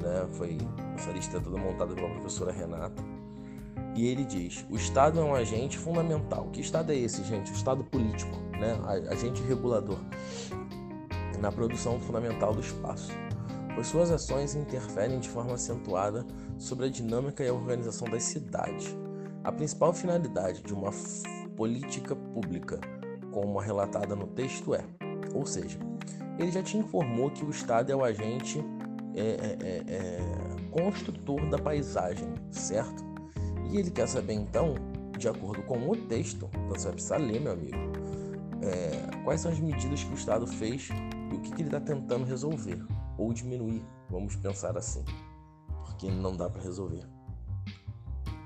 né? Foi essa lista toda montada pela professora Renata. E ele diz: o Estado é um agente fundamental. Que Estado é esse, gente? O Estado político, né? agente regulador na produção fundamental do espaço. Pois suas ações interferem de forma acentuada sobre a dinâmica e a organização das cidades. A principal finalidade de uma política pública, como relatada no texto, é, ou seja, ele já te informou que o Estado é o agente é, é, é, é construtor da paisagem, certo? E ele quer saber então, de acordo com o texto, então você vai precisar ler, meu amigo, é, quais são as medidas que o Estado fez e o que, que ele está tentando resolver ou diminuir, vamos pensar assim, porque não dá para resolver.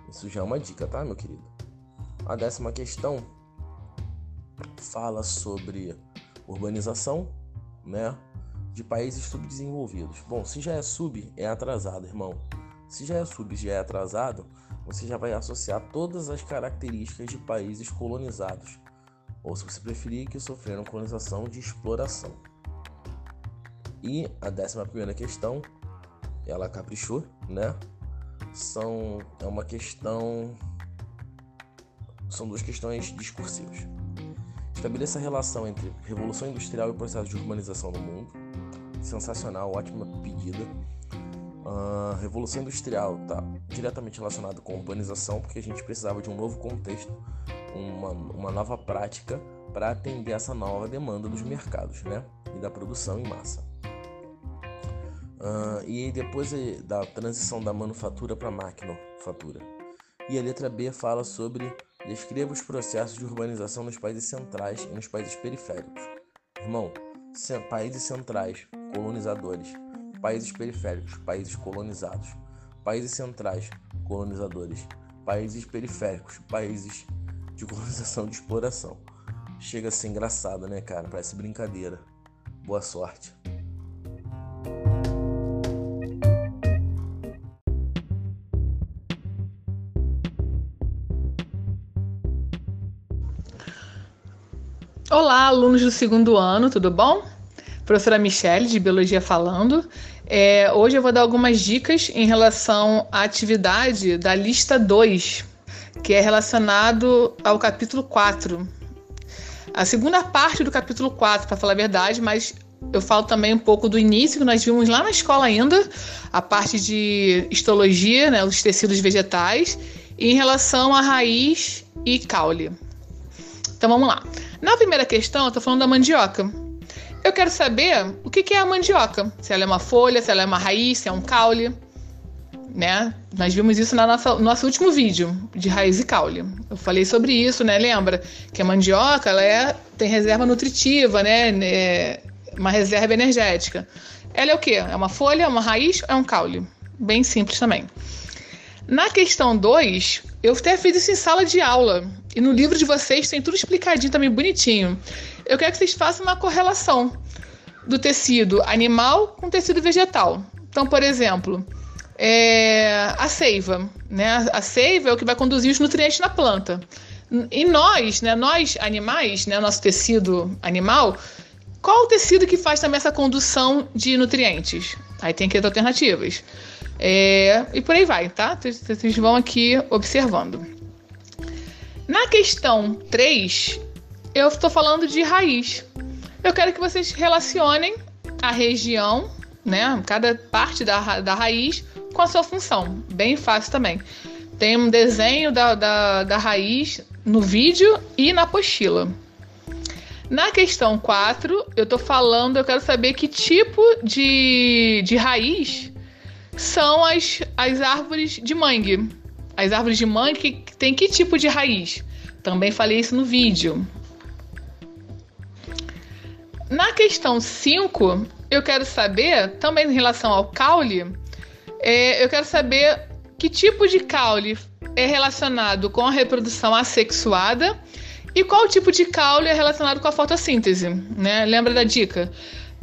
Isso já é uma dica, tá, meu querido? A décima questão fala sobre urbanização, né, de países subdesenvolvidos. Bom, se já é sub, é atrasado, irmão. Se já é sub, já é atrasado, você já vai associar todas as características de países colonizados, ou se você preferir, que sofreram colonização de exploração. E a décima primeira questão, ela caprichou, né? São é uma questão são duas questões discursivas. Estabeleça a relação entre revolução industrial e processo de urbanização no mundo. Sensacional, ótima pedida. A Revolução Industrial está diretamente relacionada com urbanização, porque a gente precisava de um novo contexto, uma, uma nova prática para atender essa nova demanda dos mercados né? e da produção em massa. Uh, e depois da transição da manufatura para maquinofatura. E a letra B fala sobre descreva os processos de urbanização nos países centrais e nos países periféricos. Irmão, países centrais, colonizadores, países periféricos, países colonizados, países centrais, colonizadores, países periféricos, países de colonização de exploração. Chega a ser engraçado, né, cara? Parece brincadeira. Boa sorte. Olá, alunos do segundo ano, tudo bom? Professora Michele, de Biologia falando. É, hoje eu vou dar algumas dicas em relação à atividade da lista 2, que é relacionado ao capítulo 4. A segunda parte do capítulo 4, para falar a verdade, mas eu falo também um pouco do início que nós vimos lá na escola ainda, a parte de histologia, né, os tecidos vegetais, em relação à raiz e caule. Então vamos lá. Na primeira questão, eu estou falando da mandioca. Eu quero saber o que é a mandioca. Se ela é uma folha, se ela é uma raiz, se é um caule. Né? Nós vimos isso na nossa, no nosso último vídeo de raiz e caule. Eu falei sobre isso, né? Lembra que a mandioca ela é, tem reserva nutritiva, né? É uma reserva energética. Ela é o quê? É uma folha, uma raiz ou é um caule? Bem simples também. Na questão 2, eu até fiz isso em sala de aula. E no livro de vocês tem tudo explicadinho também, bonitinho. Eu quero que vocês façam uma correlação do tecido animal com tecido vegetal. Então, por exemplo, é a seiva. Né? A seiva é o que vai conduzir os nutrientes na planta. E nós, né, nós animais, né, nosso tecido animal, qual o tecido que faz também essa condução de nutrientes? Aí tem que ter alternativas. É, e por aí vai, tá? Vocês vão aqui observando. Na questão 3, eu estou falando de raiz. Eu quero que vocês relacionem a região, né, cada parte da, da raiz com a sua função. Bem fácil também. Tem um desenho da, da, da raiz no vídeo e na apostila. Na questão 4, eu estou falando, eu quero saber que tipo de, de raiz são as, as árvores de mangue. As árvores de mangue têm que tipo de raiz? Também falei isso no vídeo. Na questão 5, eu quero saber, também em relação ao caule, é, eu quero saber que tipo de caule é relacionado com a reprodução assexuada e qual tipo de caule é relacionado com a fotossíntese. Né? Lembra da dica?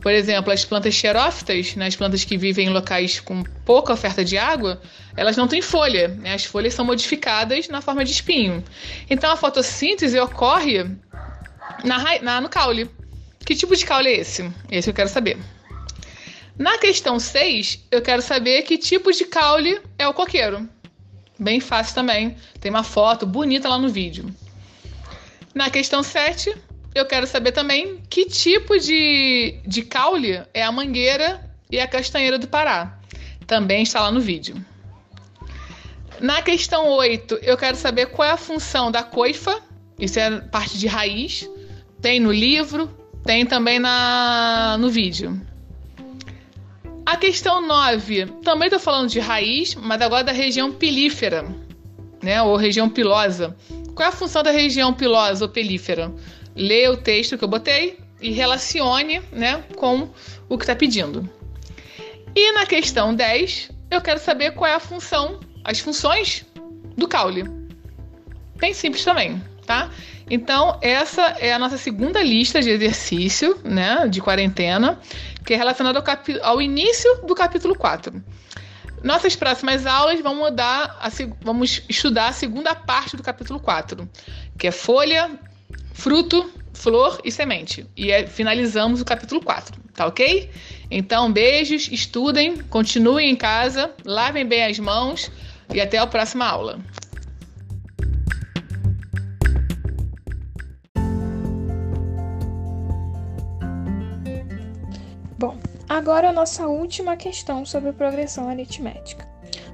Por exemplo, as plantas xerófitas, né, as plantas que vivem em locais com pouca oferta de água, elas não têm folha. Né? As folhas são modificadas na forma de espinho. Então a fotossíntese ocorre na, na, no caule. Que tipo de caule é esse? Esse eu quero saber. Na questão 6, eu quero saber que tipo de caule é o coqueiro. Bem fácil também. Tem uma foto bonita lá no vídeo. Na questão 7, eu quero saber também que tipo de, de caule é a mangueira e a castanheira do Pará. Também está lá no vídeo. Na questão 8, eu quero saber qual é a função da coifa. Isso é parte de raiz. Tem no livro, tem também na, no vídeo. A questão 9, também estou falando de raiz, mas agora da região pilífera, né? Ou região pilosa. Qual é a função da região pilosa ou pelífera? Lê o texto que eu botei e relacione né, com o que está pedindo. E na questão 10, eu quero saber qual é a função, as funções do caule. Bem simples também, tá? Então, essa é a nossa segunda lista de exercício, né, de quarentena, que é relacionada ao, ao início do capítulo 4. Nossas próximas aulas vão mudar, vamos estudar a segunda parte do capítulo 4, que é folha, fruto, flor e semente. E é, finalizamos o capítulo 4, tá ok? Então, beijos, estudem, continuem em casa, lavem bem as mãos e até a próxima aula. Bom, agora a nossa última questão sobre progressão aritmética.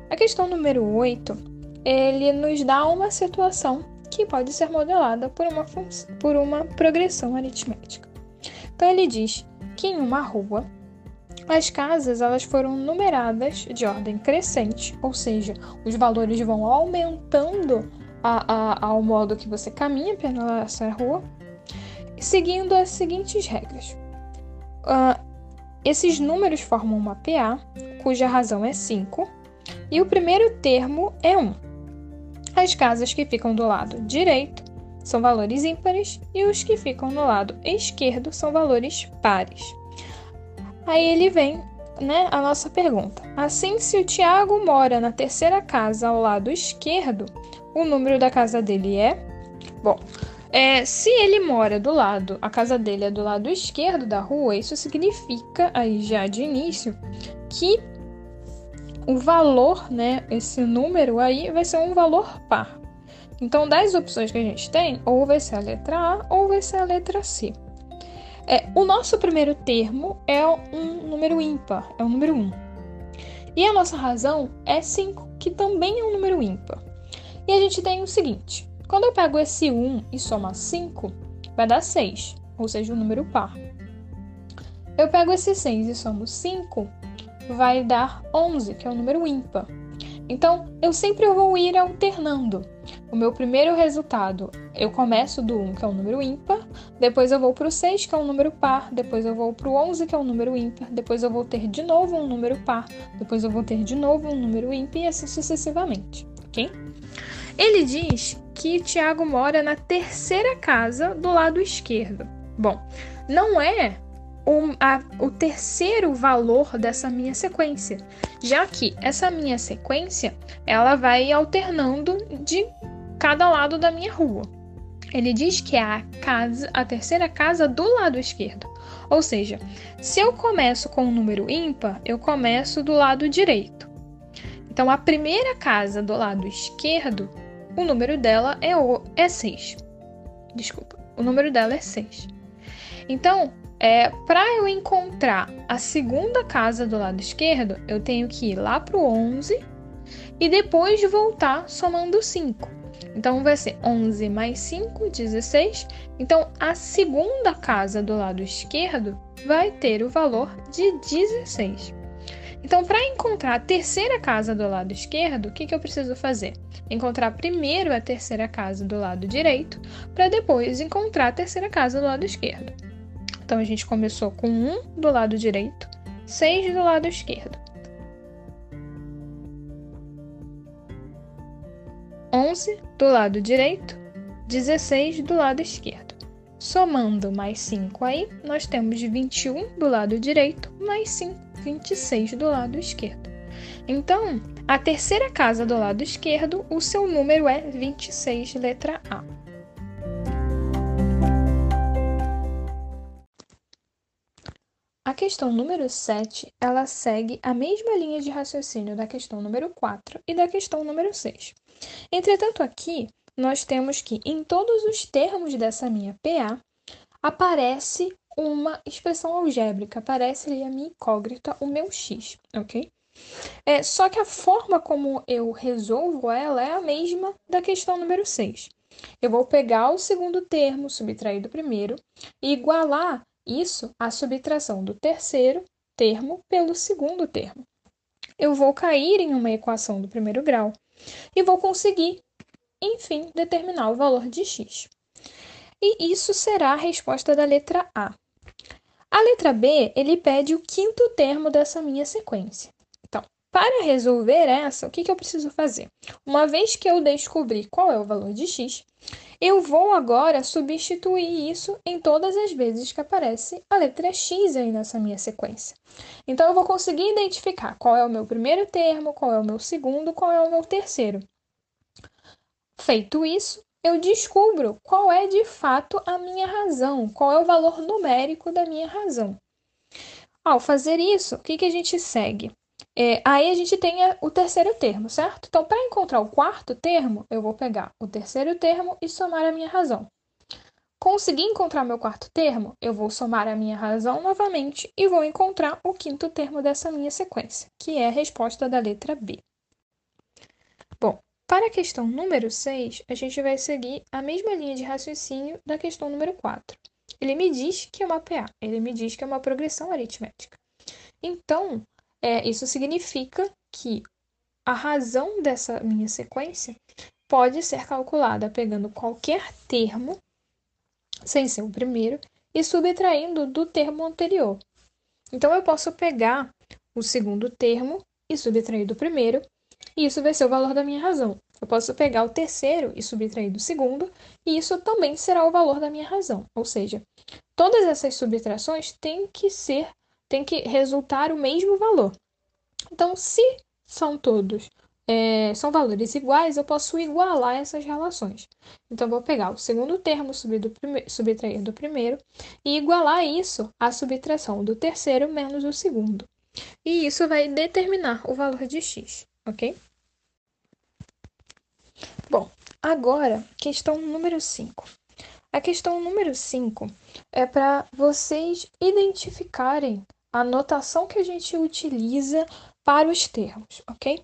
A questão número 8, ele nos dá uma situação que pode ser modelada por uma, por uma progressão aritmética. Então ele diz que em uma rua as casas elas foram numeradas de ordem crescente, ou seja, os valores vão aumentando a, a, ao modo que você caminha pela essa rua, seguindo as seguintes regras. Uh, esses números formam uma PA, cuja razão é 5, e o primeiro termo é 1. As casas que ficam do lado direito são valores ímpares e os que ficam no lado esquerdo são valores pares. Aí ele vem, né, a nossa pergunta. Assim, se o Tiago mora na terceira casa ao lado esquerdo, o número da casa dele é? Bom, é, se ele mora do lado, a casa dele é do lado esquerdo da rua, isso significa, aí já de início, que o valor, né, esse número aí vai ser um valor par. Então, das opções que a gente tem, ou vai ser a letra A ou vai ser a letra C. É, o nosso primeiro termo é um número ímpar, é o número 1. E a nossa razão é 5, que também é um número ímpar. E a gente tem o seguinte: quando eu pego esse 1 e soma 5, vai dar 6, ou seja, um número par. Eu pego esse 6 e somo 5, vai dar 11, que é um número ímpar. Então, eu sempre vou ir alternando. O meu primeiro resultado, eu começo do 1, que é um número ímpar, depois eu vou para o 6, que é um número par, depois eu vou para o 11, que é um número ímpar, depois eu vou ter de novo um número par, depois eu vou ter de novo um número ímpar e assim sucessivamente, ok? Ele diz que Tiago mora na terceira casa do lado esquerdo. Bom, não é o, a, o terceiro valor dessa minha sequência, já que essa minha sequência ela vai alternando de cada lado da minha rua. Ele diz que é a casa, a terceira casa do lado esquerdo. Ou seja, se eu começo com um número ímpar, eu começo do lado direito. Então, a primeira casa do lado esquerdo, o número dela é, o, é 6. Desculpa, o número dela é 6. Então, é, para eu encontrar a segunda casa do lado esquerdo, eu tenho que ir lá para o 11 e depois voltar somando 5. Então vai ser 11 mais 5, 16. Então a segunda casa do lado esquerdo vai ter o valor de 16. Então, para encontrar a terceira casa do lado esquerdo, o que, que eu preciso fazer? Encontrar primeiro a terceira casa do lado direito, para depois encontrar a terceira casa do lado esquerdo. Então a gente começou com 1 do lado direito, 6 do lado esquerdo. 11 do lado direito, 16 do lado esquerdo. Somando mais 5 aí, nós temos 21 do lado direito, mais 5, 26 do lado esquerdo. Então, a terceira casa do lado esquerdo, o seu número é 26, letra A. A questão número 7, ela segue a mesma linha de raciocínio da questão número 4 e da questão número 6. Entretanto, aqui nós temos que em todos os termos dessa minha PA aparece uma expressão algébrica, aparece ali a minha incógnita, o meu x, ok? É, só que a forma como eu resolvo ela é a mesma da questão número 6. Eu vou pegar o segundo termo, subtrair do primeiro, e igualar isso a subtração do terceiro termo pelo segundo termo. Eu vou cair em uma equação do primeiro grau e vou conseguir, enfim, determinar o valor de x. E isso será a resposta da letra A. A letra B, ele pede o quinto termo dessa minha sequência. Então, para resolver essa, o que, que eu preciso fazer? Uma vez que eu descobri qual é o valor de x, eu vou agora substituir isso em todas as vezes que aparece a letra X aí nessa minha sequência. Então, eu vou conseguir identificar qual é o meu primeiro termo, qual é o meu segundo, qual é o meu terceiro. Feito isso, eu descubro qual é de fato a minha razão, qual é o valor numérico da minha razão. Ao fazer isso, o que, que a gente segue? É, aí a gente tem o terceiro termo, certo? Então, para encontrar o quarto termo, eu vou pegar o terceiro termo e somar a minha razão. Consegui encontrar meu quarto termo, eu vou somar a minha razão novamente e vou encontrar o quinto termo dessa minha sequência, que é a resposta da letra B. Bom, para a questão número 6, a gente vai seguir a mesma linha de raciocínio da questão número 4. Ele me diz que é uma PA, ele me diz que é uma progressão aritmética. Então, é, isso significa que a razão dessa minha sequência pode ser calculada pegando qualquer termo, sem ser o primeiro, e subtraindo do termo anterior. Então, eu posso pegar o segundo termo e subtrair do primeiro, e isso vai ser o valor da minha razão. Eu posso pegar o terceiro e subtrair do segundo, e isso também será o valor da minha razão. Ou seja, todas essas subtrações têm que ser tem que resultar o mesmo valor. Então, se são todos é, são valores iguais, eu posso igualar essas relações. Então, vou pegar o segundo termo do subtrair do primeiro e igualar isso à subtração do terceiro menos o segundo. E isso vai determinar o valor de x, ok? Bom, agora, questão número 5. A questão número 5 é para vocês identificarem a notação que a gente utiliza para os termos, ok?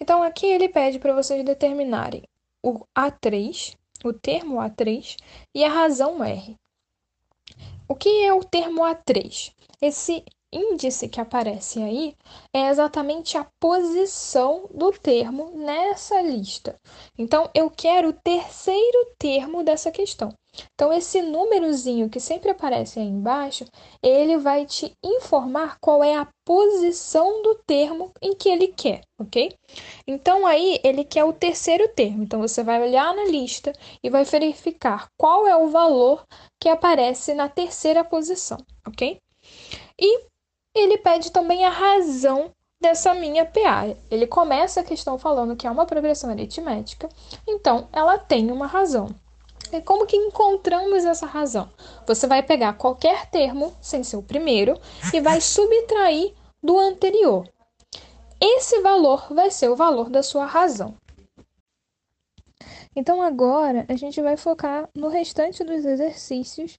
Então, aqui ele pede para vocês determinarem o A3, o termo A3 e a razão R. O que é o termo A3? Esse índice que aparece aí é exatamente a posição do termo nessa lista. Então, eu quero o terceiro termo dessa questão. Então, esse númerozinho que sempre aparece aí embaixo, ele vai te informar qual é a posição do termo em que ele quer, ok? Então, aí ele quer o terceiro termo. Então, você vai olhar na lista e vai verificar qual é o valor que aparece na terceira posição, ok? E ele pede também a razão dessa minha PA. Ele começa a questão falando que é uma progressão aritmética, então ela tem uma razão. E como que encontramos essa razão? Você vai pegar qualquer termo, sem ser o primeiro, e vai [laughs] subtrair do anterior. Esse valor vai ser o valor da sua razão. Então, agora a gente vai focar no restante dos exercícios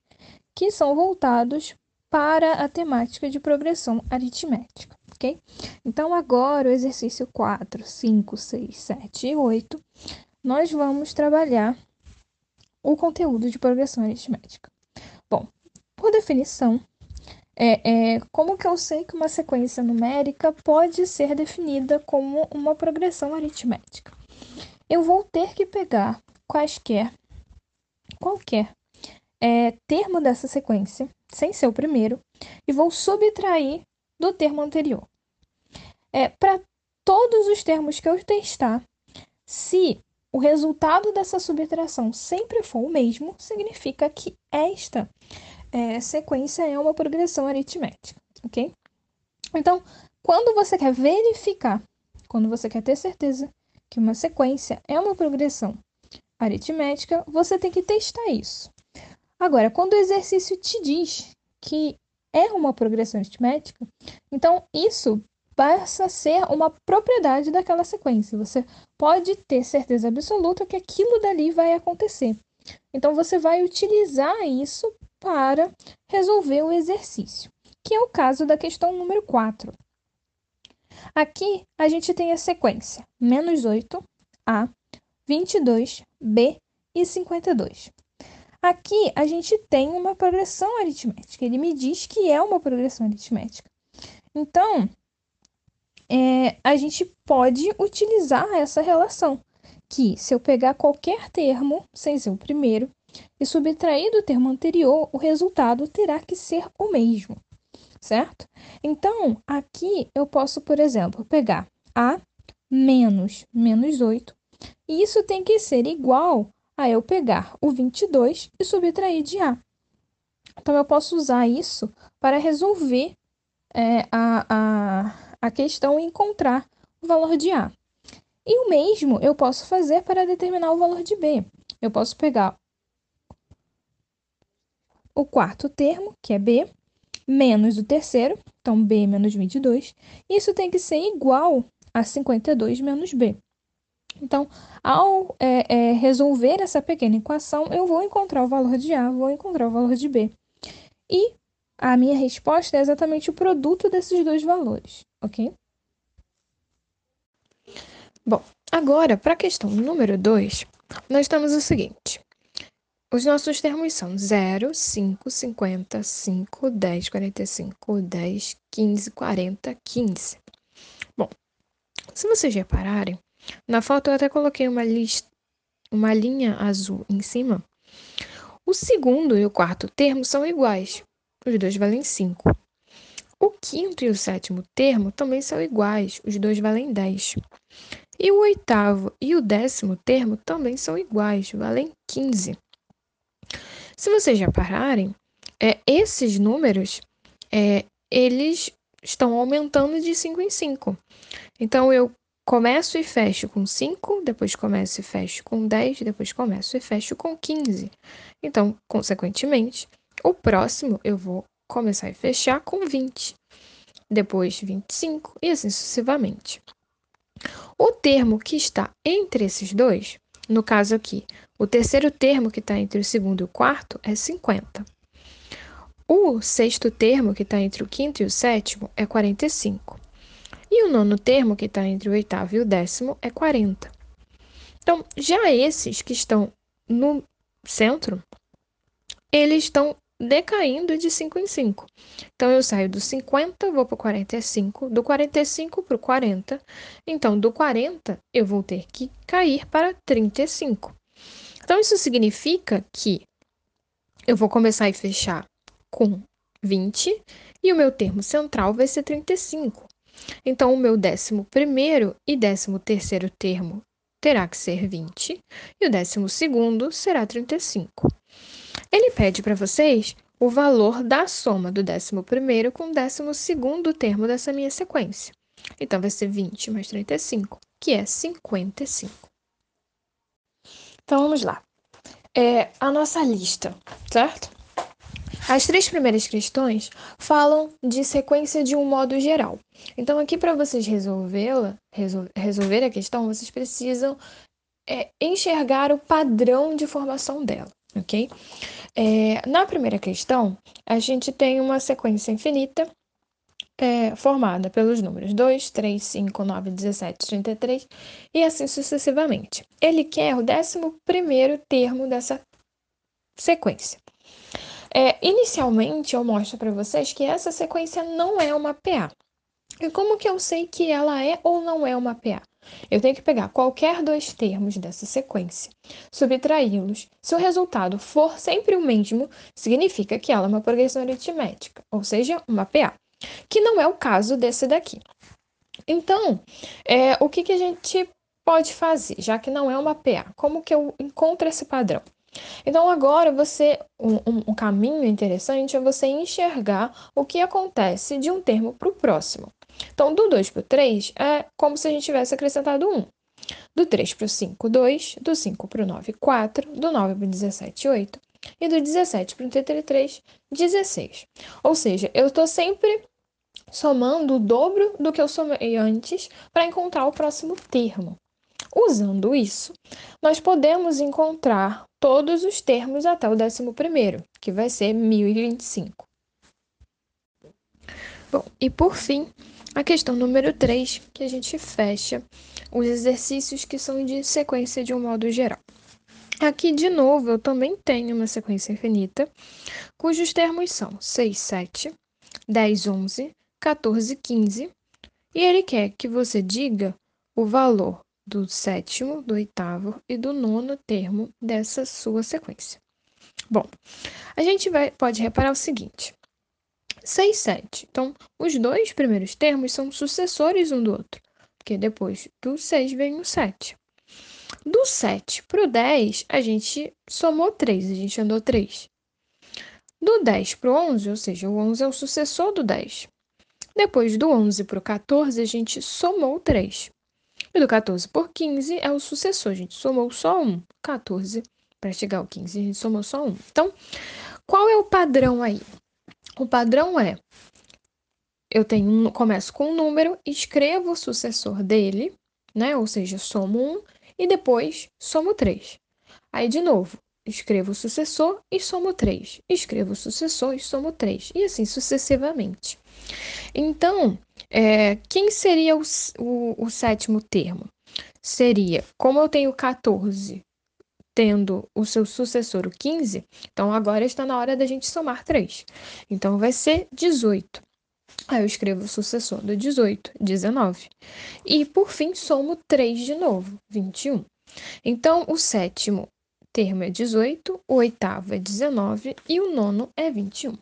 que são voltados para a temática de progressão aritmética, ok? Então, agora o exercício 4, 5, 6, 7 e 8, nós vamos trabalhar o conteúdo de progressão aritmética. Bom, por definição, é, é, como que eu sei que uma sequência numérica pode ser definida como uma progressão aritmética? Eu vou ter que pegar quaisquer, qualquer é, termo dessa sequência, sem ser o primeiro, e vou subtrair do termo anterior. É, Para todos os termos que eu testar, se o resultado dessa subtração sempre for o mesmo, significa que esta é, sequência é uma progressão aritmética, ok? Então, quando você quer verificar, quando você quer ter certeza que uma sequência é uma progressão aritmética, você tem que testar isso. Agora, quando o exercício te diz que é uma progressão aritmética, então isso passa a ser uma propriedade daquela sequência. Você pode ter certeza absoluta que aquilo dali vai acontecer. Então, você vai utilizar isso para resolver o exercício, que é o caso da questão número 4. Aqui, a gente tem a sequência menos 8, A, 22, B e 52. Aqui, a gente tem uma progressão aritmética. Ele me diz que é uma progressão aritmética. Então, é, a gente pode utilizar essa relação, que se eu pegar qualquer termo, sem ser o primeiro, e subtrair do termo anterior, o resultado terá que ser o mesmo, certo? Então, aqui eu posso, por exemplo, pegar A menos menos 8, e isso tem que ser igual a eu pegar o 22 e subtrair de A. Então, eu posso usar isso para resolver é, a, a a questão e encontrar o valor de A. E o mesmo eu posso fazer para determinar o valor de B. Eu posso pegar o quarto termo, que é B, menos o terceiro, então B menos 22. Isso tem que ser igual a 52 menos B. Então, ao é, é, resolver essa pequena equação, eu vou encontrar o valor de A, vou encontrar o valor de B. E a minha resposta é exatamente o produto desses dois valores ok? Bom, agora para a questão número 2, nós temos o seguinte. Os nossos termos são 0, 5, 50, 5, 10, 45, 10, 15, 40, 15. Bom, se vocês repararem, na foto eu até coloquei uma, lista, uma linha azul em cima. O segundo e o quarto termo são iguais. Os dois valem 5. O quinto e o sétimo termo também são iguais, os dois valem 10. E o oitavo e o décimo termo também são iguais, valem 15. Se vocês repararem, é, esses números, é, eles estão aumentando de 5 em 5. Então, eu começo e fecho com 5, depois começo e fecho com 10, depois começo e fecho com 15. Então, consequentemente, o próximo eu vou começar e fechar com 20. depois 25 e assim sucessivamente. O termo que está entre esses dois, no caso aqui, o terceiro termo que está entre o segundo e o quarto é 50. O sexto termo que está entre o quinto e o sétimo é 45. E o nono termo que está entre o oitavo e o décimo é 40. Então, já esses que estão no centro, eles estão decaindo de 5 em 5. Então, eu saio do 50, vou para o 45, do 45 para o 40. Então, do 40, eu vou ter que cair para 35. Então, isso significa que eu vou começar e fechar com 20 e o meu termo central vai ser 35. Então, o meu décimo primeiro e décimo terceiro termo terá que ser 20 e o décimo segundo será 35. Ele pede para vocês o valor da soma do 11 com o 12 termo dessa minha sequência. Então, vai ser 20 mais 35, que é 55. Então, vamos lá. É a nossa lista, certo? As três primeiras questões falam de sequência de um modo geral. Então, aqui para vocês resolvê-la, resol resolver a questão, vocês precisam é, enxergar o padrão de formação dela ok? É, na primeira questão, a gente tem uma sequência infinita é, formada pelos números 2, 3, 5, 9, 17, 33 e assim sucessivamente. Ele quer o 11 termo dessa sequência. É, inicialmente, eu mostro para vocês que essa sequência não é uma PA. E como que eu sei que ela é ou não é uma PA? Eu tenho que pegar qualquer dois termos dessa sequência, subtraí-los. Se o resultado for sempre o mesmo, significa que ela é uma progressão aritmética, ou seja, uma PA, que não é o caso desse daqui. Então, é, o que, que a gente pode fazer, já que não é uma PA? Como que eu encontro esse padrão? Então, agora você. Um, um, caminho interessante é você enxergar o que acontece de um termo para o próximo. Então, do 2 para o 3 é como se a gente tivesse acrescentado 1. Do 3 para o 5, 2. Do 5 para o 9, 4. Do 9 para o 17, 8. E do 17 para o 33, 16. Ou seja, eu estou sempre somando o dobro do que eu somei antes para encontrar o próximo termo. Usando isso, nós podemos encontrar todos os termos até o 11, que vai ser 1025. Bom, e por fim, a questão número 3, que a gente fecha os exercícios que são de sequência de um modo geral. Aqui, de novo, eu também tenho uma sequência infinita, cujos termos são 6, 7, 10, 11, 14, 15, e ele quer que você diga o valor do sétimo, do oitavo e do nono termo dessa sua sequência. Bom, a gente vai, pode reparar o seguinte: 6, 7. Então, os dois primeiros termos são sucessores um do outro, porque depois do 6 vem o 7. Do 7 para o 10, a gente somou 3, a gente andou 3. Do 10 para o 11, ou seja, o 11 é o sucessor do 10. Depois do 11 para o 14, a gente somou 3. E do 14 por 15 é o sucessor, a gente somou só 1. 14 para chegar ao 15, a gente somou só 1. Então, qual é o padrão aí? O padrão é: eu tenho um, começo com um número, escrevo o sucessor dele, né? Ou seja, somo 1 e depois somo 3. Aí, de novo, escrevo o sucessor e somo 3. Escrevo o sucessor e somo 3. E assim sucessivamente. Então, é, quem seria o, o, o sétimo termo? Seria, como eu tenho 14 tendo o seu sucessor o 15, então agora está na hora da gente somar 3. Então vai ser 18. Aí eu escrevo o sucessor do 18, 19. E por fim somo 3 de novo, 21. Então o sétimo termo é 18, o oitavo é 19 e o nono é 21.